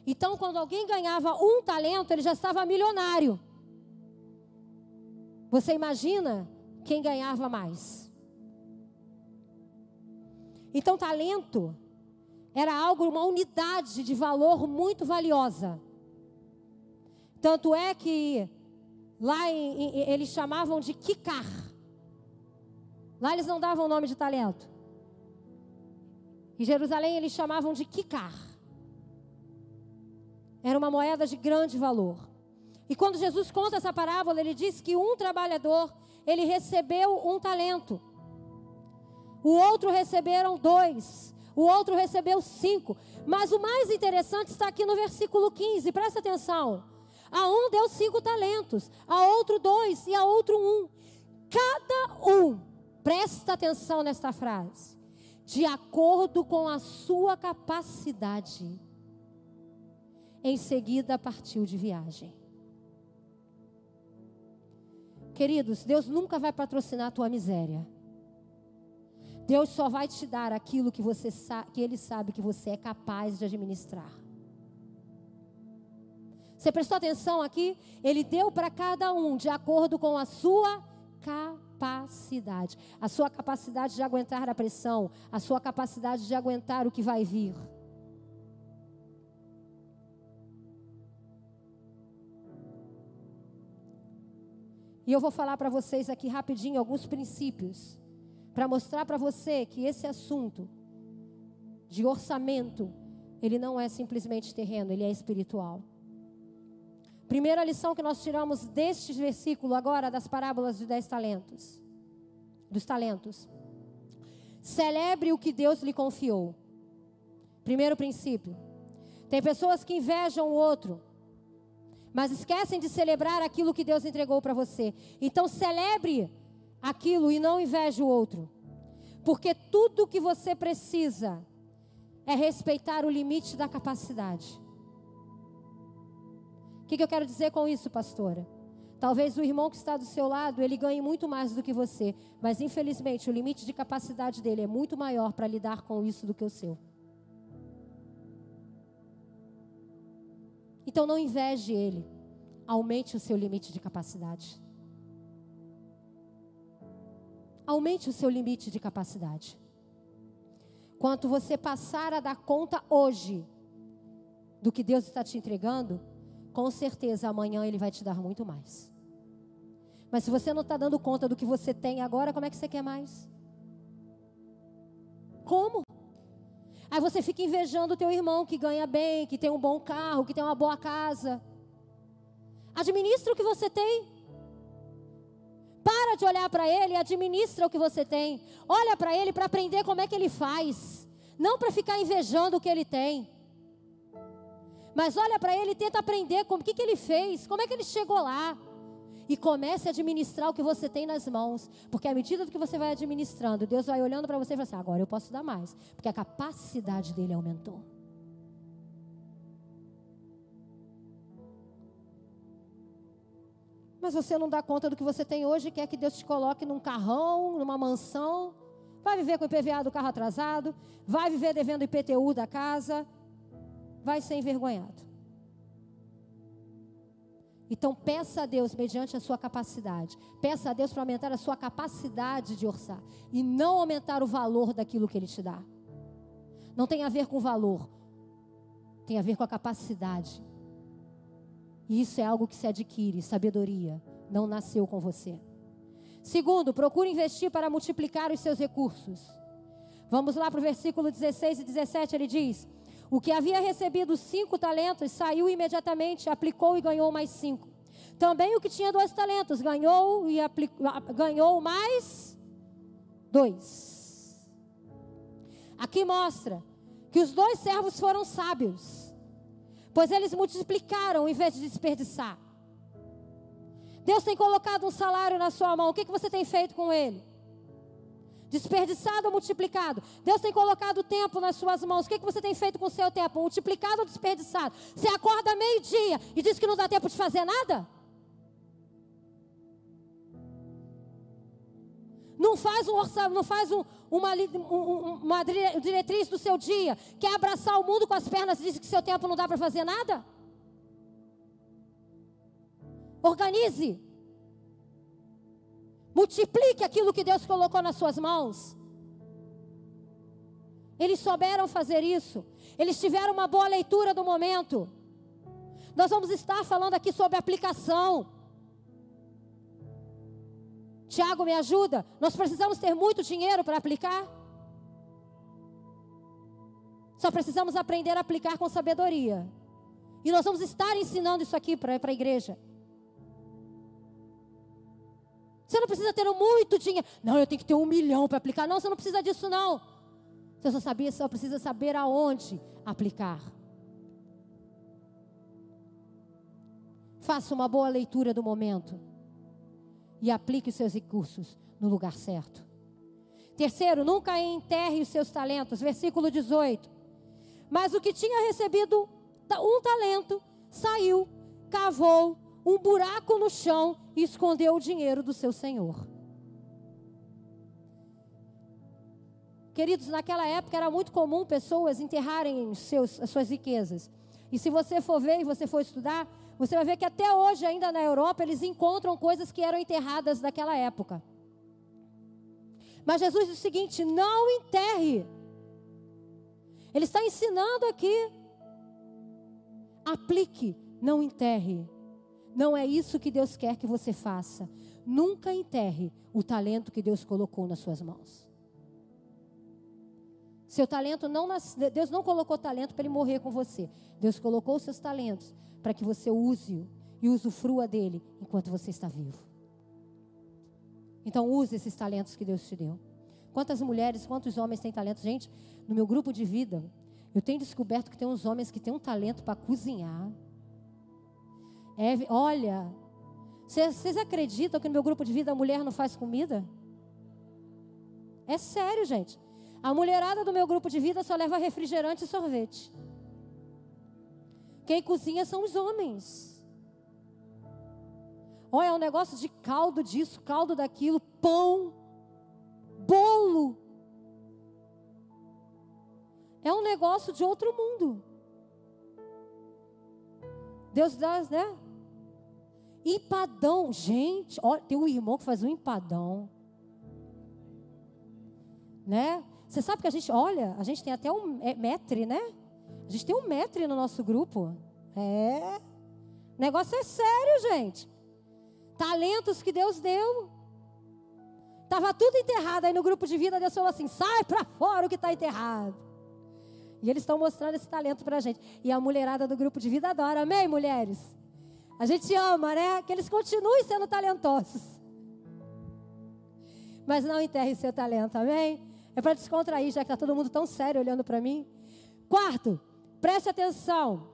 Então, quando alguém ganhava um talento, ele já estava milionário. Você imagina quem ganhava mais? Então, talento era algo, uma unidade de valor muito valiosa. Tanto é que lá em, em, eles chamavam de kikar. Lá eles não davam o nome de talento. Em Jerusalém eles chamavam de kikar. Era uma moeda de grande valor. E quando Jesus conta essa parábola, ele diz que um trabalhador, ele recebeu um talento. O outro receberam dois. O outro recebeu cinco. Mas o mais interessante está aqui no versículo 15. Presta atenção. A um deu cinco talentos, a outro dois e a outro um. Cada um, presta atenção nesta frase, de acordo com a sua capacidade em seguida partiu de viagem. Queridos, Deus nunca vai patrocinar a tua miséria. Deus só vai te dar aquilo que você que ele sabe que você é capaz de administrar. Você prestou atenção aqui? Ele deu para cada um de acordo com a sua capacidade, a sua capacidade de aguentar a pressão, a sua capacidade de aguentar o que vai vir. E eu vou falar para vocês aqui rapidinho alguns princípios para mostrar para você que esse assunto de orçamento, ele não é simplesmente terreno, ele é espiritual. Primeira lição que nós tiramos deste versículo agora das parábolas de dez talentos, dos talentos. Celebre o que Deus lhe confiou. Primeiro princípio. Tem pessoas que invejam o outro, mas esquecem de celebrar aquilo que Deus entregou para você. Então celebre aquilo e não inveje o outro. Porque tudo que você precisa é respeitar o limite da capacidade. O que, que eu quero dizer com isso, pastora? Talvez o irmão que está do seu lado, ele ganhe muito mais do que você, mas infelizmente o limite de capacidade dele é muito maior para lidar com isso do que o seu. Então não inveje ele. Aumente o seu limite de capacidade. Aumente o seu limite de capacidade. Quanto você passar a dar conta hoje do que Deus está te entregando, com certeza amanhã Ele vai te dar muito mais. Mas se você não está dando conta do que você tem agora, como é que você quer mais? Como? Aí você fica invejando o teu irmão que ganha bem, que tem um bom carro, que tem uma boa casa. Administra o que você tem. Para de olhar para ele e administra o que você tem. Olha para ele para aprender como é que ele faz. Não para ficar invejando o que ele tem. Mas olha para ele e tenta aprender como que, que ele fez, como é que ele chegou lá. E comece a administrar o que você tem nas mãos. Porque à medida que você vai administrando, Deus vai olhando para você e fala assim: agora eu posso dar mais. Porque a capacidade dele aumentou. Mas você não dá conta do que você tem hoje, quer que Deus te coloque num carrão, numa mansão. Vai viver com o IPVA do carro atrasado, vai viver devendo IPTU da casa, vai ser envergonhado. Então peça a Deus mediante a sua capacidade. Peça a Deus para aumentar a sua capacidade de orçar e não aumentar o valor daquilo que ele te dá. Não tem a ver com valor, tem a ver com a capacidade. E isso é algo que se adquire, sabedoria, não nasceu com você. Segundo, procure investir para multiplicar os seus recursos. Vamos lá para o versículo 16 e 17, ele diz: O que havia recebido cinco talentos saiu imediatamente, aplicou e ganhou mais cinco. Também o que tinha dois talentos ganhou e aplicou, ganhou mais dois. Aqui mostra que os dois servos foram sábios pois eles multiplicaram em vez de desperdiçar. Deus tem colocado um salário na sua mão, o que, que você tem feito com ele? Desperdiçado ou multiplicado? Deus tem colocado tempo nas suas mãos, o que, que você tem feito com o seu tempo? Multiplicado ou desperdiçado? Você acorda meio-dia e diz que não dá tempo de fazer nada? Não faz, um orçamento, não faz um, uma, uma diretriz do seu dia. Quer abraçar o mundo com as pernas e diz que seu tempo não dá para fazer nada? Organize. Multiplique aquilo que Deus colocou nas suas mãos. Eles souberam fazer isso. Eles tiveram uma boa leitura do momento. Nós vamos estar falando aqui sobre aplicação. Tiago, me ajuda. Nós precisamos ter muito dinheiro para aplicar. Só precisamos aprender a aplicar com sabedoria. E nós vamos estar ensinando isso aqui para a igreja. Você não precisa ter muito dinheiro. Não, eu tenho que ter um milhão para aplicar. Não, você não precisa disso, não. Você só, sabia, só precisa saber aonde aplicar. Faça uma boa leitura do momento e aplique os seus recursos no lugar certo. Terceiro, nunca enterre os seus talentos. Versículo 18. Mas o que tinha recebido um talento saiu, cavou um buraco no chão e escondeu o dinheiro do seu senhor. Queridos, naquela época era muito comum pessoas enterrarem seus, as suas riquezas. E se você for ver e você for estudar, você vai ver que até hoje, ainda na Europa, eles encontram coisas que eram enterradas daquela época. Mas Jesus diz o seguinte: não enterre. Ele está ensinando aqui. Aplique, não enterre. Não é isso que Deus quer que você faça. Nunca enterre o talento que Deus colocou nas suas mãos. Seu talento não Deus não colocou talento para ele morrer com você. Deus colocou os seus talentos para que você use-o e usufrua dele enquanto você está vivo. Então use esses talentos que Deus te deu. Quantas mulheres, quantos homens têm talento? Gente, no meu grupo de vida, eu tenho descoberto que tem uns homens que têm um talento para cozinhar. É, olha, vocês acreditam que no meu grupo de vida a mulher não faz comida? É sério, gente. A mulherada do meu grupo de vida só leva refrigerante e sorvete. Quem cozinha são os homens. Olha, é um negócio de caldo disso, caldo daquilo, pão, bolo. É um negócio de outro mundo. Deus dá, né? Empadão. Gente, olha, tem um irmão que faz um empadão. Né? Você sabe que a gente, olha, a gente tem até um é, metre, né? A gente tem um metro no nosso grupo. É. O negócio é sério, gente. Talentos que Deus deu. Estava tudo enterrado aí no grupo de vida. Deus falou assim: sai para fora o que está enterrado. E eles estão mostrando esse talento para a gente. E a mulherada do grupo de vida adora. Amém, mulheres? A gente ama, né? Que eles continuem sendo talentosos. Mas não enterre seu talento, amém? É para descontrair, já que está todo mundo tão sério olhando para mim. Quarto, Preste atenção.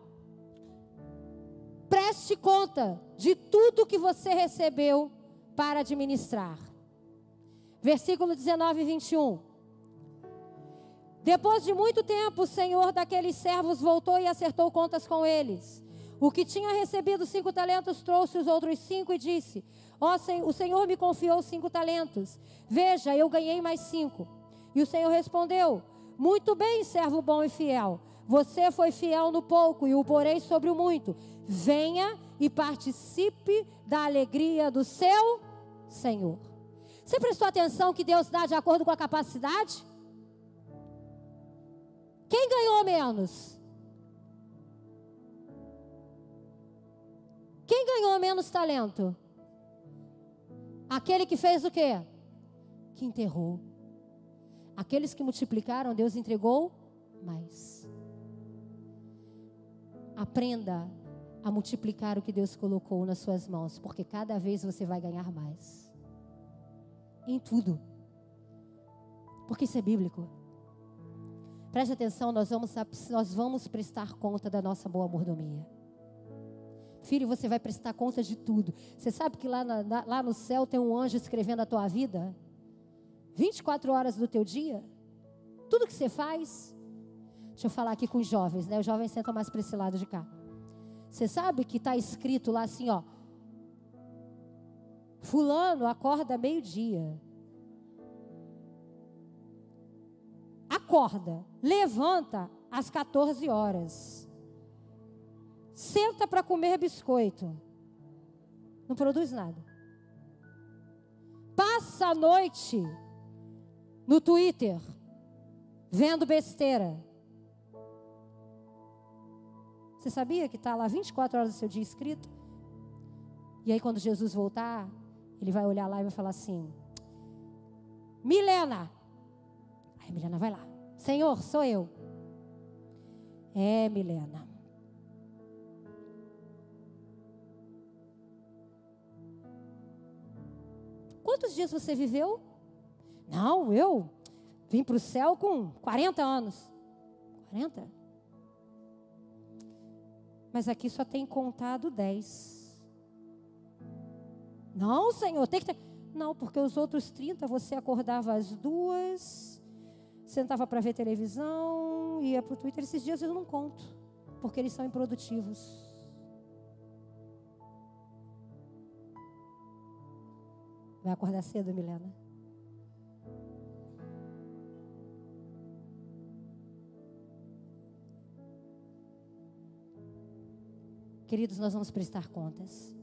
Preste conta de tudo que você recebeu para administrar. Versículo 19 e 21. Depois de muito tempo, o senhor daqueles servos voltou e acertou contas com eles. O que tinha recebido cinco talentos trouxe os outros cinco e disse: Ó, oh, o senhor me confiou cinco talentos. Veja, eu ganhei mais cinco. E o senhor respondeu: Muito bem, servo bom e fiel. Você foi fiel no pouco e o porei sobre o muito. Venha e participe da alegria do seu Senhor. Você prestou atenção que Deus dá de acordo com a capacidade? Quem ganhou menos? Quem ganhou menos talento? Aquele que fez o quê? Que enterrou. Aqueles que multiplicaram, Deus entregou mais. Aprenda a multiplicar o que Deus colocou nas suas mãos, porque cada vez você vai ganhar mais. Em tudo. Porque isso é bíblico. Preste atenção, nós vamos, nós vamos prestar conta da nossa boa mordomia. Filho, você vai prestar conta de tudo. Você sabe que lá, na, na, lá no céu tem um anjo escrevendo a tua vida? 24 horas do teu dia? Tudo que você faz? Deixa eu falar aqui com os jovens, né? Os jovens sentam mais para esse lado de cá. Você sabe que está escrito lá assim, ó. Fulano acorda meio-dia. Acorda, levanta às 14 horas. Senta para comer biscoito. Não produz nada. Passa a noite no Twitter vendo besteira. Você sabia que está lá 24 horas do seu dia escrito? E aí, quando Jesus voltar, ele vai olhar lá e vai falar assim: Milena. Aí, Milena vai lá: Senhor, sou eu. É, Milena. Quantos dias você viveu? Não, eu vim para o céu com 40 anos. 40? Mas aqui só tem contado 10. Não, Senhor, tem que ter. Não, porque os outros 30 você acordava às duas, sentava para ver televisão, ia para o Twitter. Esses dias eu não conto, porque eles são improdutivos. Vai acordar cedo, Milena? Queridos, nós vamos prestar contas.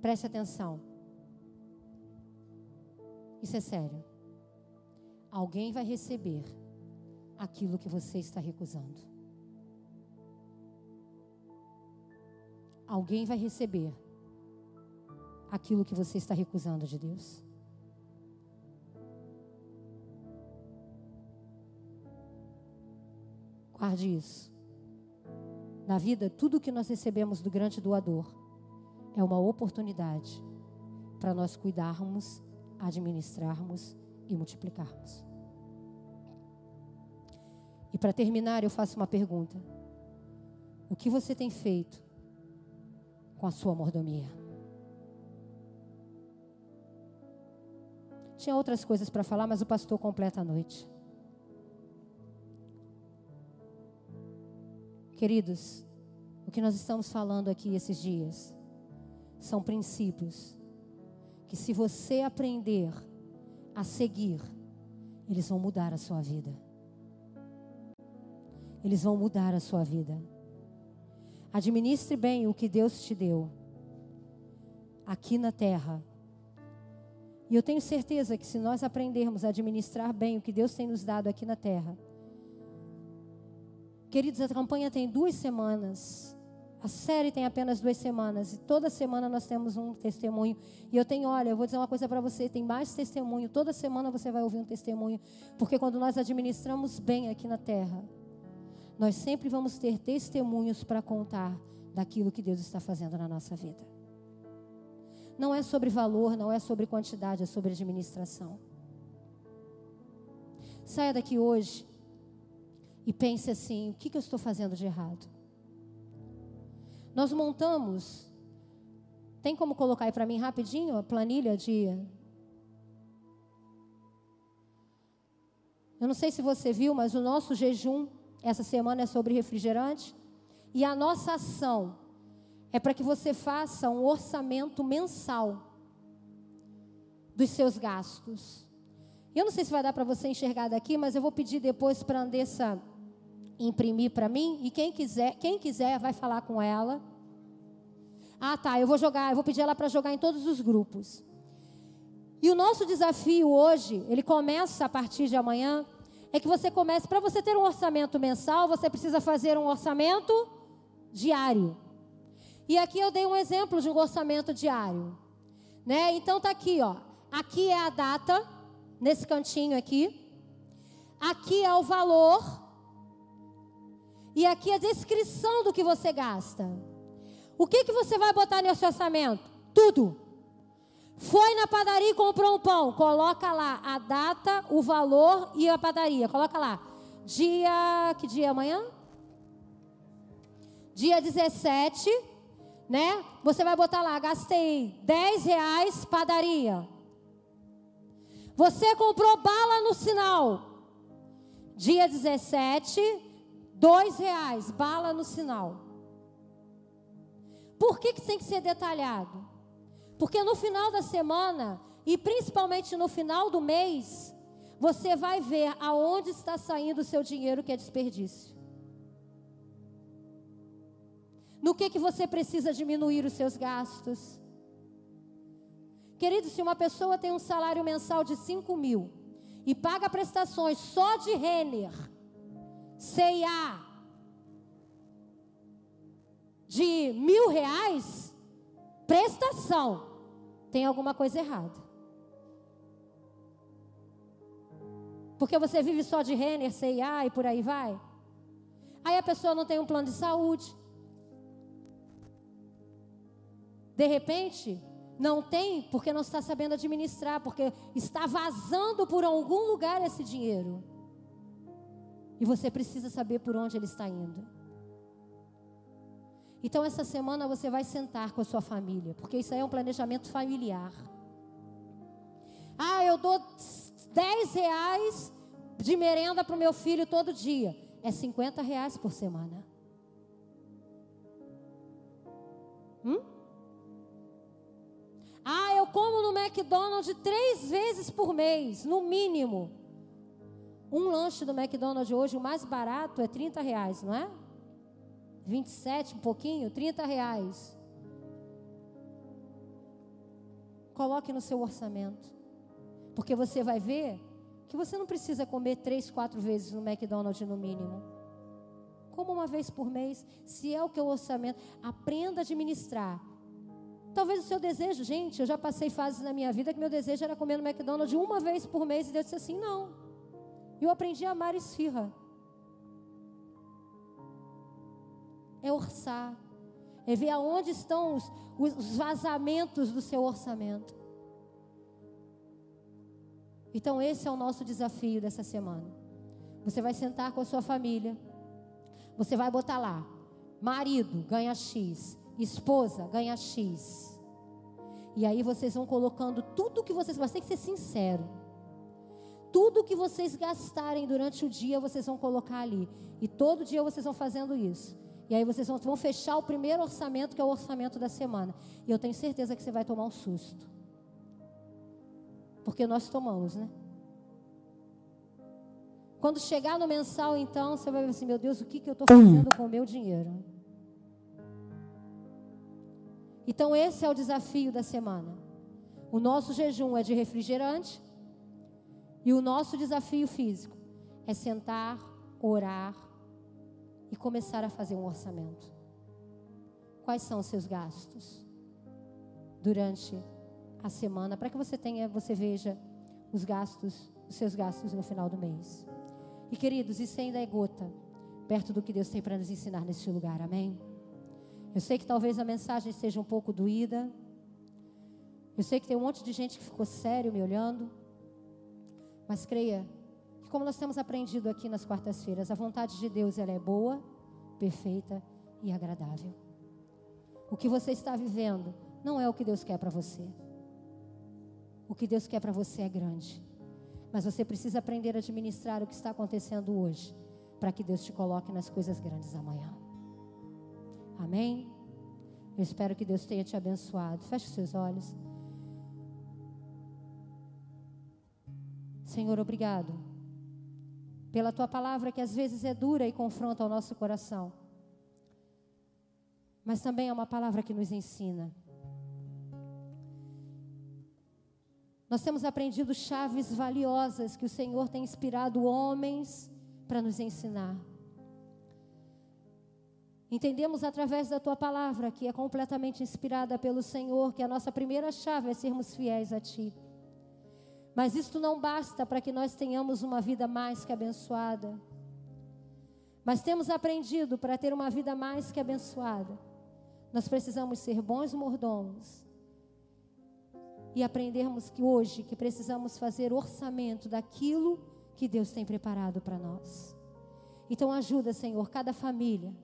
Preste atenção. Isso é sério. Alguém vai receber aquilo que você está recusando. Alguém vai receber aquilo que você está recusando de Deus. Guarde isso. Na vida, tudo que nós recebemos do grande doador é uma oportunidade para nós cuidarmos, administrarmos e multiplicarmos. E para terminar, eu faço uma pergunta: O que você tem feito com a sua mordomia? Tinha outras coisas para falar, mas o pastor completa a noite. Queridos, o que nós estamos falando aqui esses dias são princípios que, se você aprender a seguir, eles vão mudar a sua vida. Eles vão mudar a sua vida. Administre bem o que Deus te deu aqui na terra. E eu tenho certeza que se nós aprendermos a administrar bem o que Deus tem nos dado aqui na terra, Queridos, a campanha tem duas semanas. A série tem apenas duas semanas. E toda semana nós temos um testemunho. E eu tenho, olha, eu vou dizer uma coisa para você: tem mais testemunho. Toda semana você vai ouvir um testemunho. Porque quando nós administramos bem aqui na terra, nós sempre vamos ter testemunhos para contar daquilo que Deus está fazendo na nossa vida. Não é sobre valor, não é sobre quantidade, é sobre administração. Saia daqui hoje e pense assim: o que, que eu estou fazendo de errado? Nós montamos, tem como colocar aí para mim rapidinho a planilha de. Eu não sei se você viu, mas o nosso jejum essa semana é sobre refrigerante. E a nossa ação é para que você faça um orçamento mensal dos seus gastos. Eu não sei se vai dar para você enxergar daqui, mas eu vou pedir depois para a Andessa imprimir para mim e quem quiser, quem quiser vai falar com ela. Ah, tá, eu vou jogar, eu vou pedir ela para jogar em todos os grupos. E o nosso desafio hoje, ele começa a partir de amanhã, é que você comece, para você ter um orçamento mensal, você precisa fazer um orçamento diário. E aqui eu dei um exemplo de um orçamento diário. Né? Então tá aqui, ó. Aqui é a data, nesse cantinho aqui. Aqui é o valor e aqui a descrição do que você gasta. O que, que você vai botar nesse orçamento? Tudo. Foi na padaria e comprou um pão. Coloca lá a data, o valor e a padaria. Coloca lá. Dia. Que dia é amanhã? Dia 17. Né? Você vai botar lá. Gastei 10 reais padaria. Você comprou bala no sinal. Dia 17 Dois reais, bala no sinal. Por que, que tem que ser detalhado? Porque no final da semana E principalmente no final do mês, você vai ver aonde está saindo o seu dinheiro que é desperdício. No que, que você precisa diminuir os seus gastos. Querido, se uma pessoa tem um salário mensal de 5 mil e paga prestações só de Renner, CIA, de mil reais, prestação, tem alguma coisa errada. Porque você vive só de Renner, CIA e por aí vai. Aí a pessoa não tem um plano de saúde. De repente, não tem porque não está sabendo administrar, porque está vazando por algum lugar esse dinheiro. E você precisa saber por onde ele está indo. Então, essa semana você vai sentar com a sua família, porque isso aí é um planejamento familiar. Ah, eu dou 10 reais de merenda para o meu filho todo dia. É 50 reais por semana. Hum? Ah, eu como no McDonald's três vezes por mês, no mínimo. Um lanche do McDonald's hoje, o mais barato, é 30 reais, não é? 27, um pouquinho, 30 reais. Coloque no seu orçamento. Porque você vai ver que você não precisa comer três, quatro vezes no McDonald's no mínimo. Como uma vez por mês, se é o que é o orçamento, aprenda a administrar. Talvez o seu desejo, gente, eu já passei fases na minha vida que meu desejo era comer no McDonald's uma vez por mês e Deus disse assim: não. Eu aprendi a amar esfirra. É orçar, é ver aonde estão os, os vazamentos do seu orçamento. Então, esse é o nosso desafio dessa semana. Você vai sentar com a sua família. Você vai botar lá: marido ganha X, esposa ganha X. E aí vocês vão colocando tudo que vocês. Mas tem que ser sincero. Tudo que vocês gastarem durante o dia, vocês vão colocar ali. E todo dia vocês vão fazendo isso. E aí vocês vão, fechar o primeiro orçamento, que é o orçamento da semana. E eu tenho certeza que você vai tomar um susto. Porque nós tomamos, né? Quando chegar no mensal, então, você vai ver assim: meu Deus, o que, que eu estou fazendo com o meu dinheiro? Então, esse é o desafio da semana. O nosso jejum é de refrigerante. E o nosso desafio físico é sentar, orar e começar a fazer um orçamento. Quais são os seus gastos durante a semana, para que você tenha, você veja os gastos, os seus gastos no final do mês. E queridos, isso ainda é gota perto do que Deus tem para nos ensinar neste lugar. Amém. Eu sei que talvez a mensagem seja um pouco doída. Eu sei que tem um monte de gente que ficou sério me olhando. Mas creia como nós temos aprendido aqui nas quartas-feiras, a vontade de Deus ela é boa, perfeita e agradável. O que você está vivendo não é o que Deus quer para você. O que Deus quer para você é grande. Mas você precisa aprender a administrar o que está acontecendo hoje, para que Deus te coloque nas coisas grandes amanhã. Amém? Eu espero que Deus tenha te abençoado. Feche seus olhos. Senhor, obrigado pela tua palavra que às vezes é dura e confronta o nosso coração. Mas também é uma palavra que nos ensina. Nós temos aprendido chaves valiosas que o Senhor tem inspirado homens para nos ensinar. Entendemos através da tua palavra, que é completamente inspirada pelo Senhor, que a nossa primeira chave é sermos fiéis a ti. Mas isto não basta para que nós tenhamos uma vida mais que abençoada. Mas temos aprendido para ter uma vida mais que abençoada. Nós precisamos ser bons mordomos e aprendermos que hoje que precisamos fazer orçamento daquilo que Deus tem preparado para nós. Então ajuda, Senhor, cada família,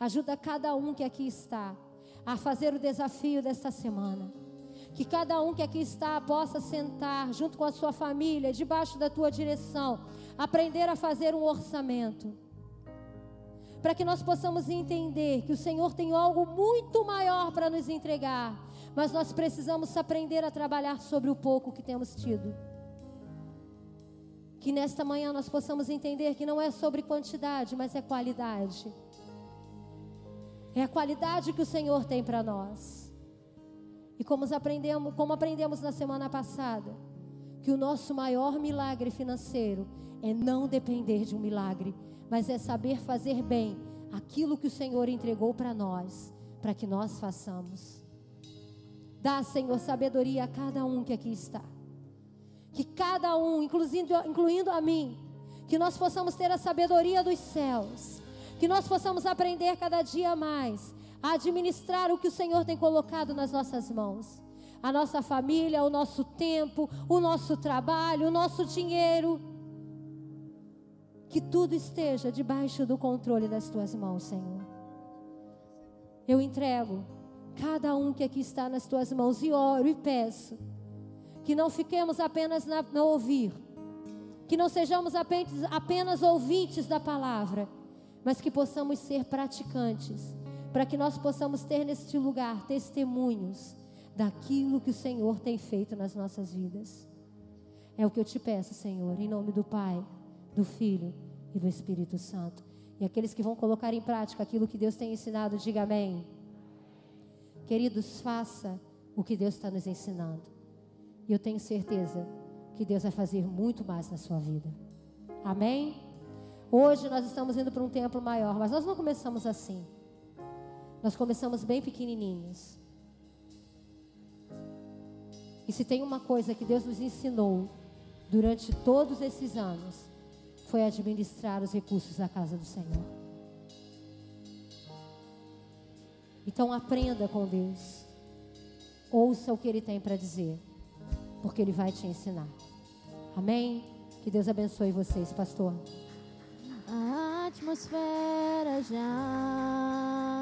ajuda cada um que aqui está a fazer o desafio desta semana. Que cada um que aqui está possa sentar junto com a sua família, debaixo da tua direção, aprender a fazer um orçamento. Para que nós possamos entender que o Senhor tem algo muito maior para nos entregar mas nós precisamos aprender a trabalhar sobre o pouco que temos tido. Que nesta manhã nós possamos entender que não é sobre quantidade, mas é qualidade. É a qualidade que o Senhor tem para nós. E como aprendemos, como aprendemos na semana passada, que o nosso maior milagre financeiro é não depender de um milagre, mas é saber fazer bem aquilo que o Senhor entregou para nós, para que nós façamos. Dá, Senhor, sabedoria a cada um que aqui está. Que cada um, incluindo, incluindo a mim, que nós possamos ter a sabedoria dos céus, que nós possamos aprender cada dia mais a administrar o que o Senhor tem colocado nas nossas mãos. A nossa família, o nosso tempo, o nosso trabalho, o nosso dinheiro que tudo esteja debaixo do controle das tuas mãos, Senhor. Eu entrego cada um que aqui está nas tuas mãos e oro e peço que não fiquemos apenas na, ouvir, que não sejamos apenas, apenas ouvintes da palavra, mas que possamos ser praticantes, para que nós possamos ter neste lugar testemunhos daquilo que o Senhor tem feito nas nossas vidas. É o que eu te peço, Senhor, em nome do Pai, do Filho e do Espírito Santo. E aqueles que vão colocar em prática aquilo que Deus tem ensinado, diga amém. Queridos, faça o que Deus está nos ensinando. E eu tenho certeza que Deus vai fazer muito mais na sua vida. Amém? Hoje nós estamos indo para um templo maior, mas nós não começamos assim. Nós começamos bem pequenininhos. E se tem uma coisa que Deus nos ensinou durante todos esses anos, foi administrar os recursos da casa do Senhor. Então aprenda com Deus. Ouça o que Ele tem para dizer, porque Ele vai te ensinar. Amém? Que Deus abençoe vocês, pastor. A atmosfera já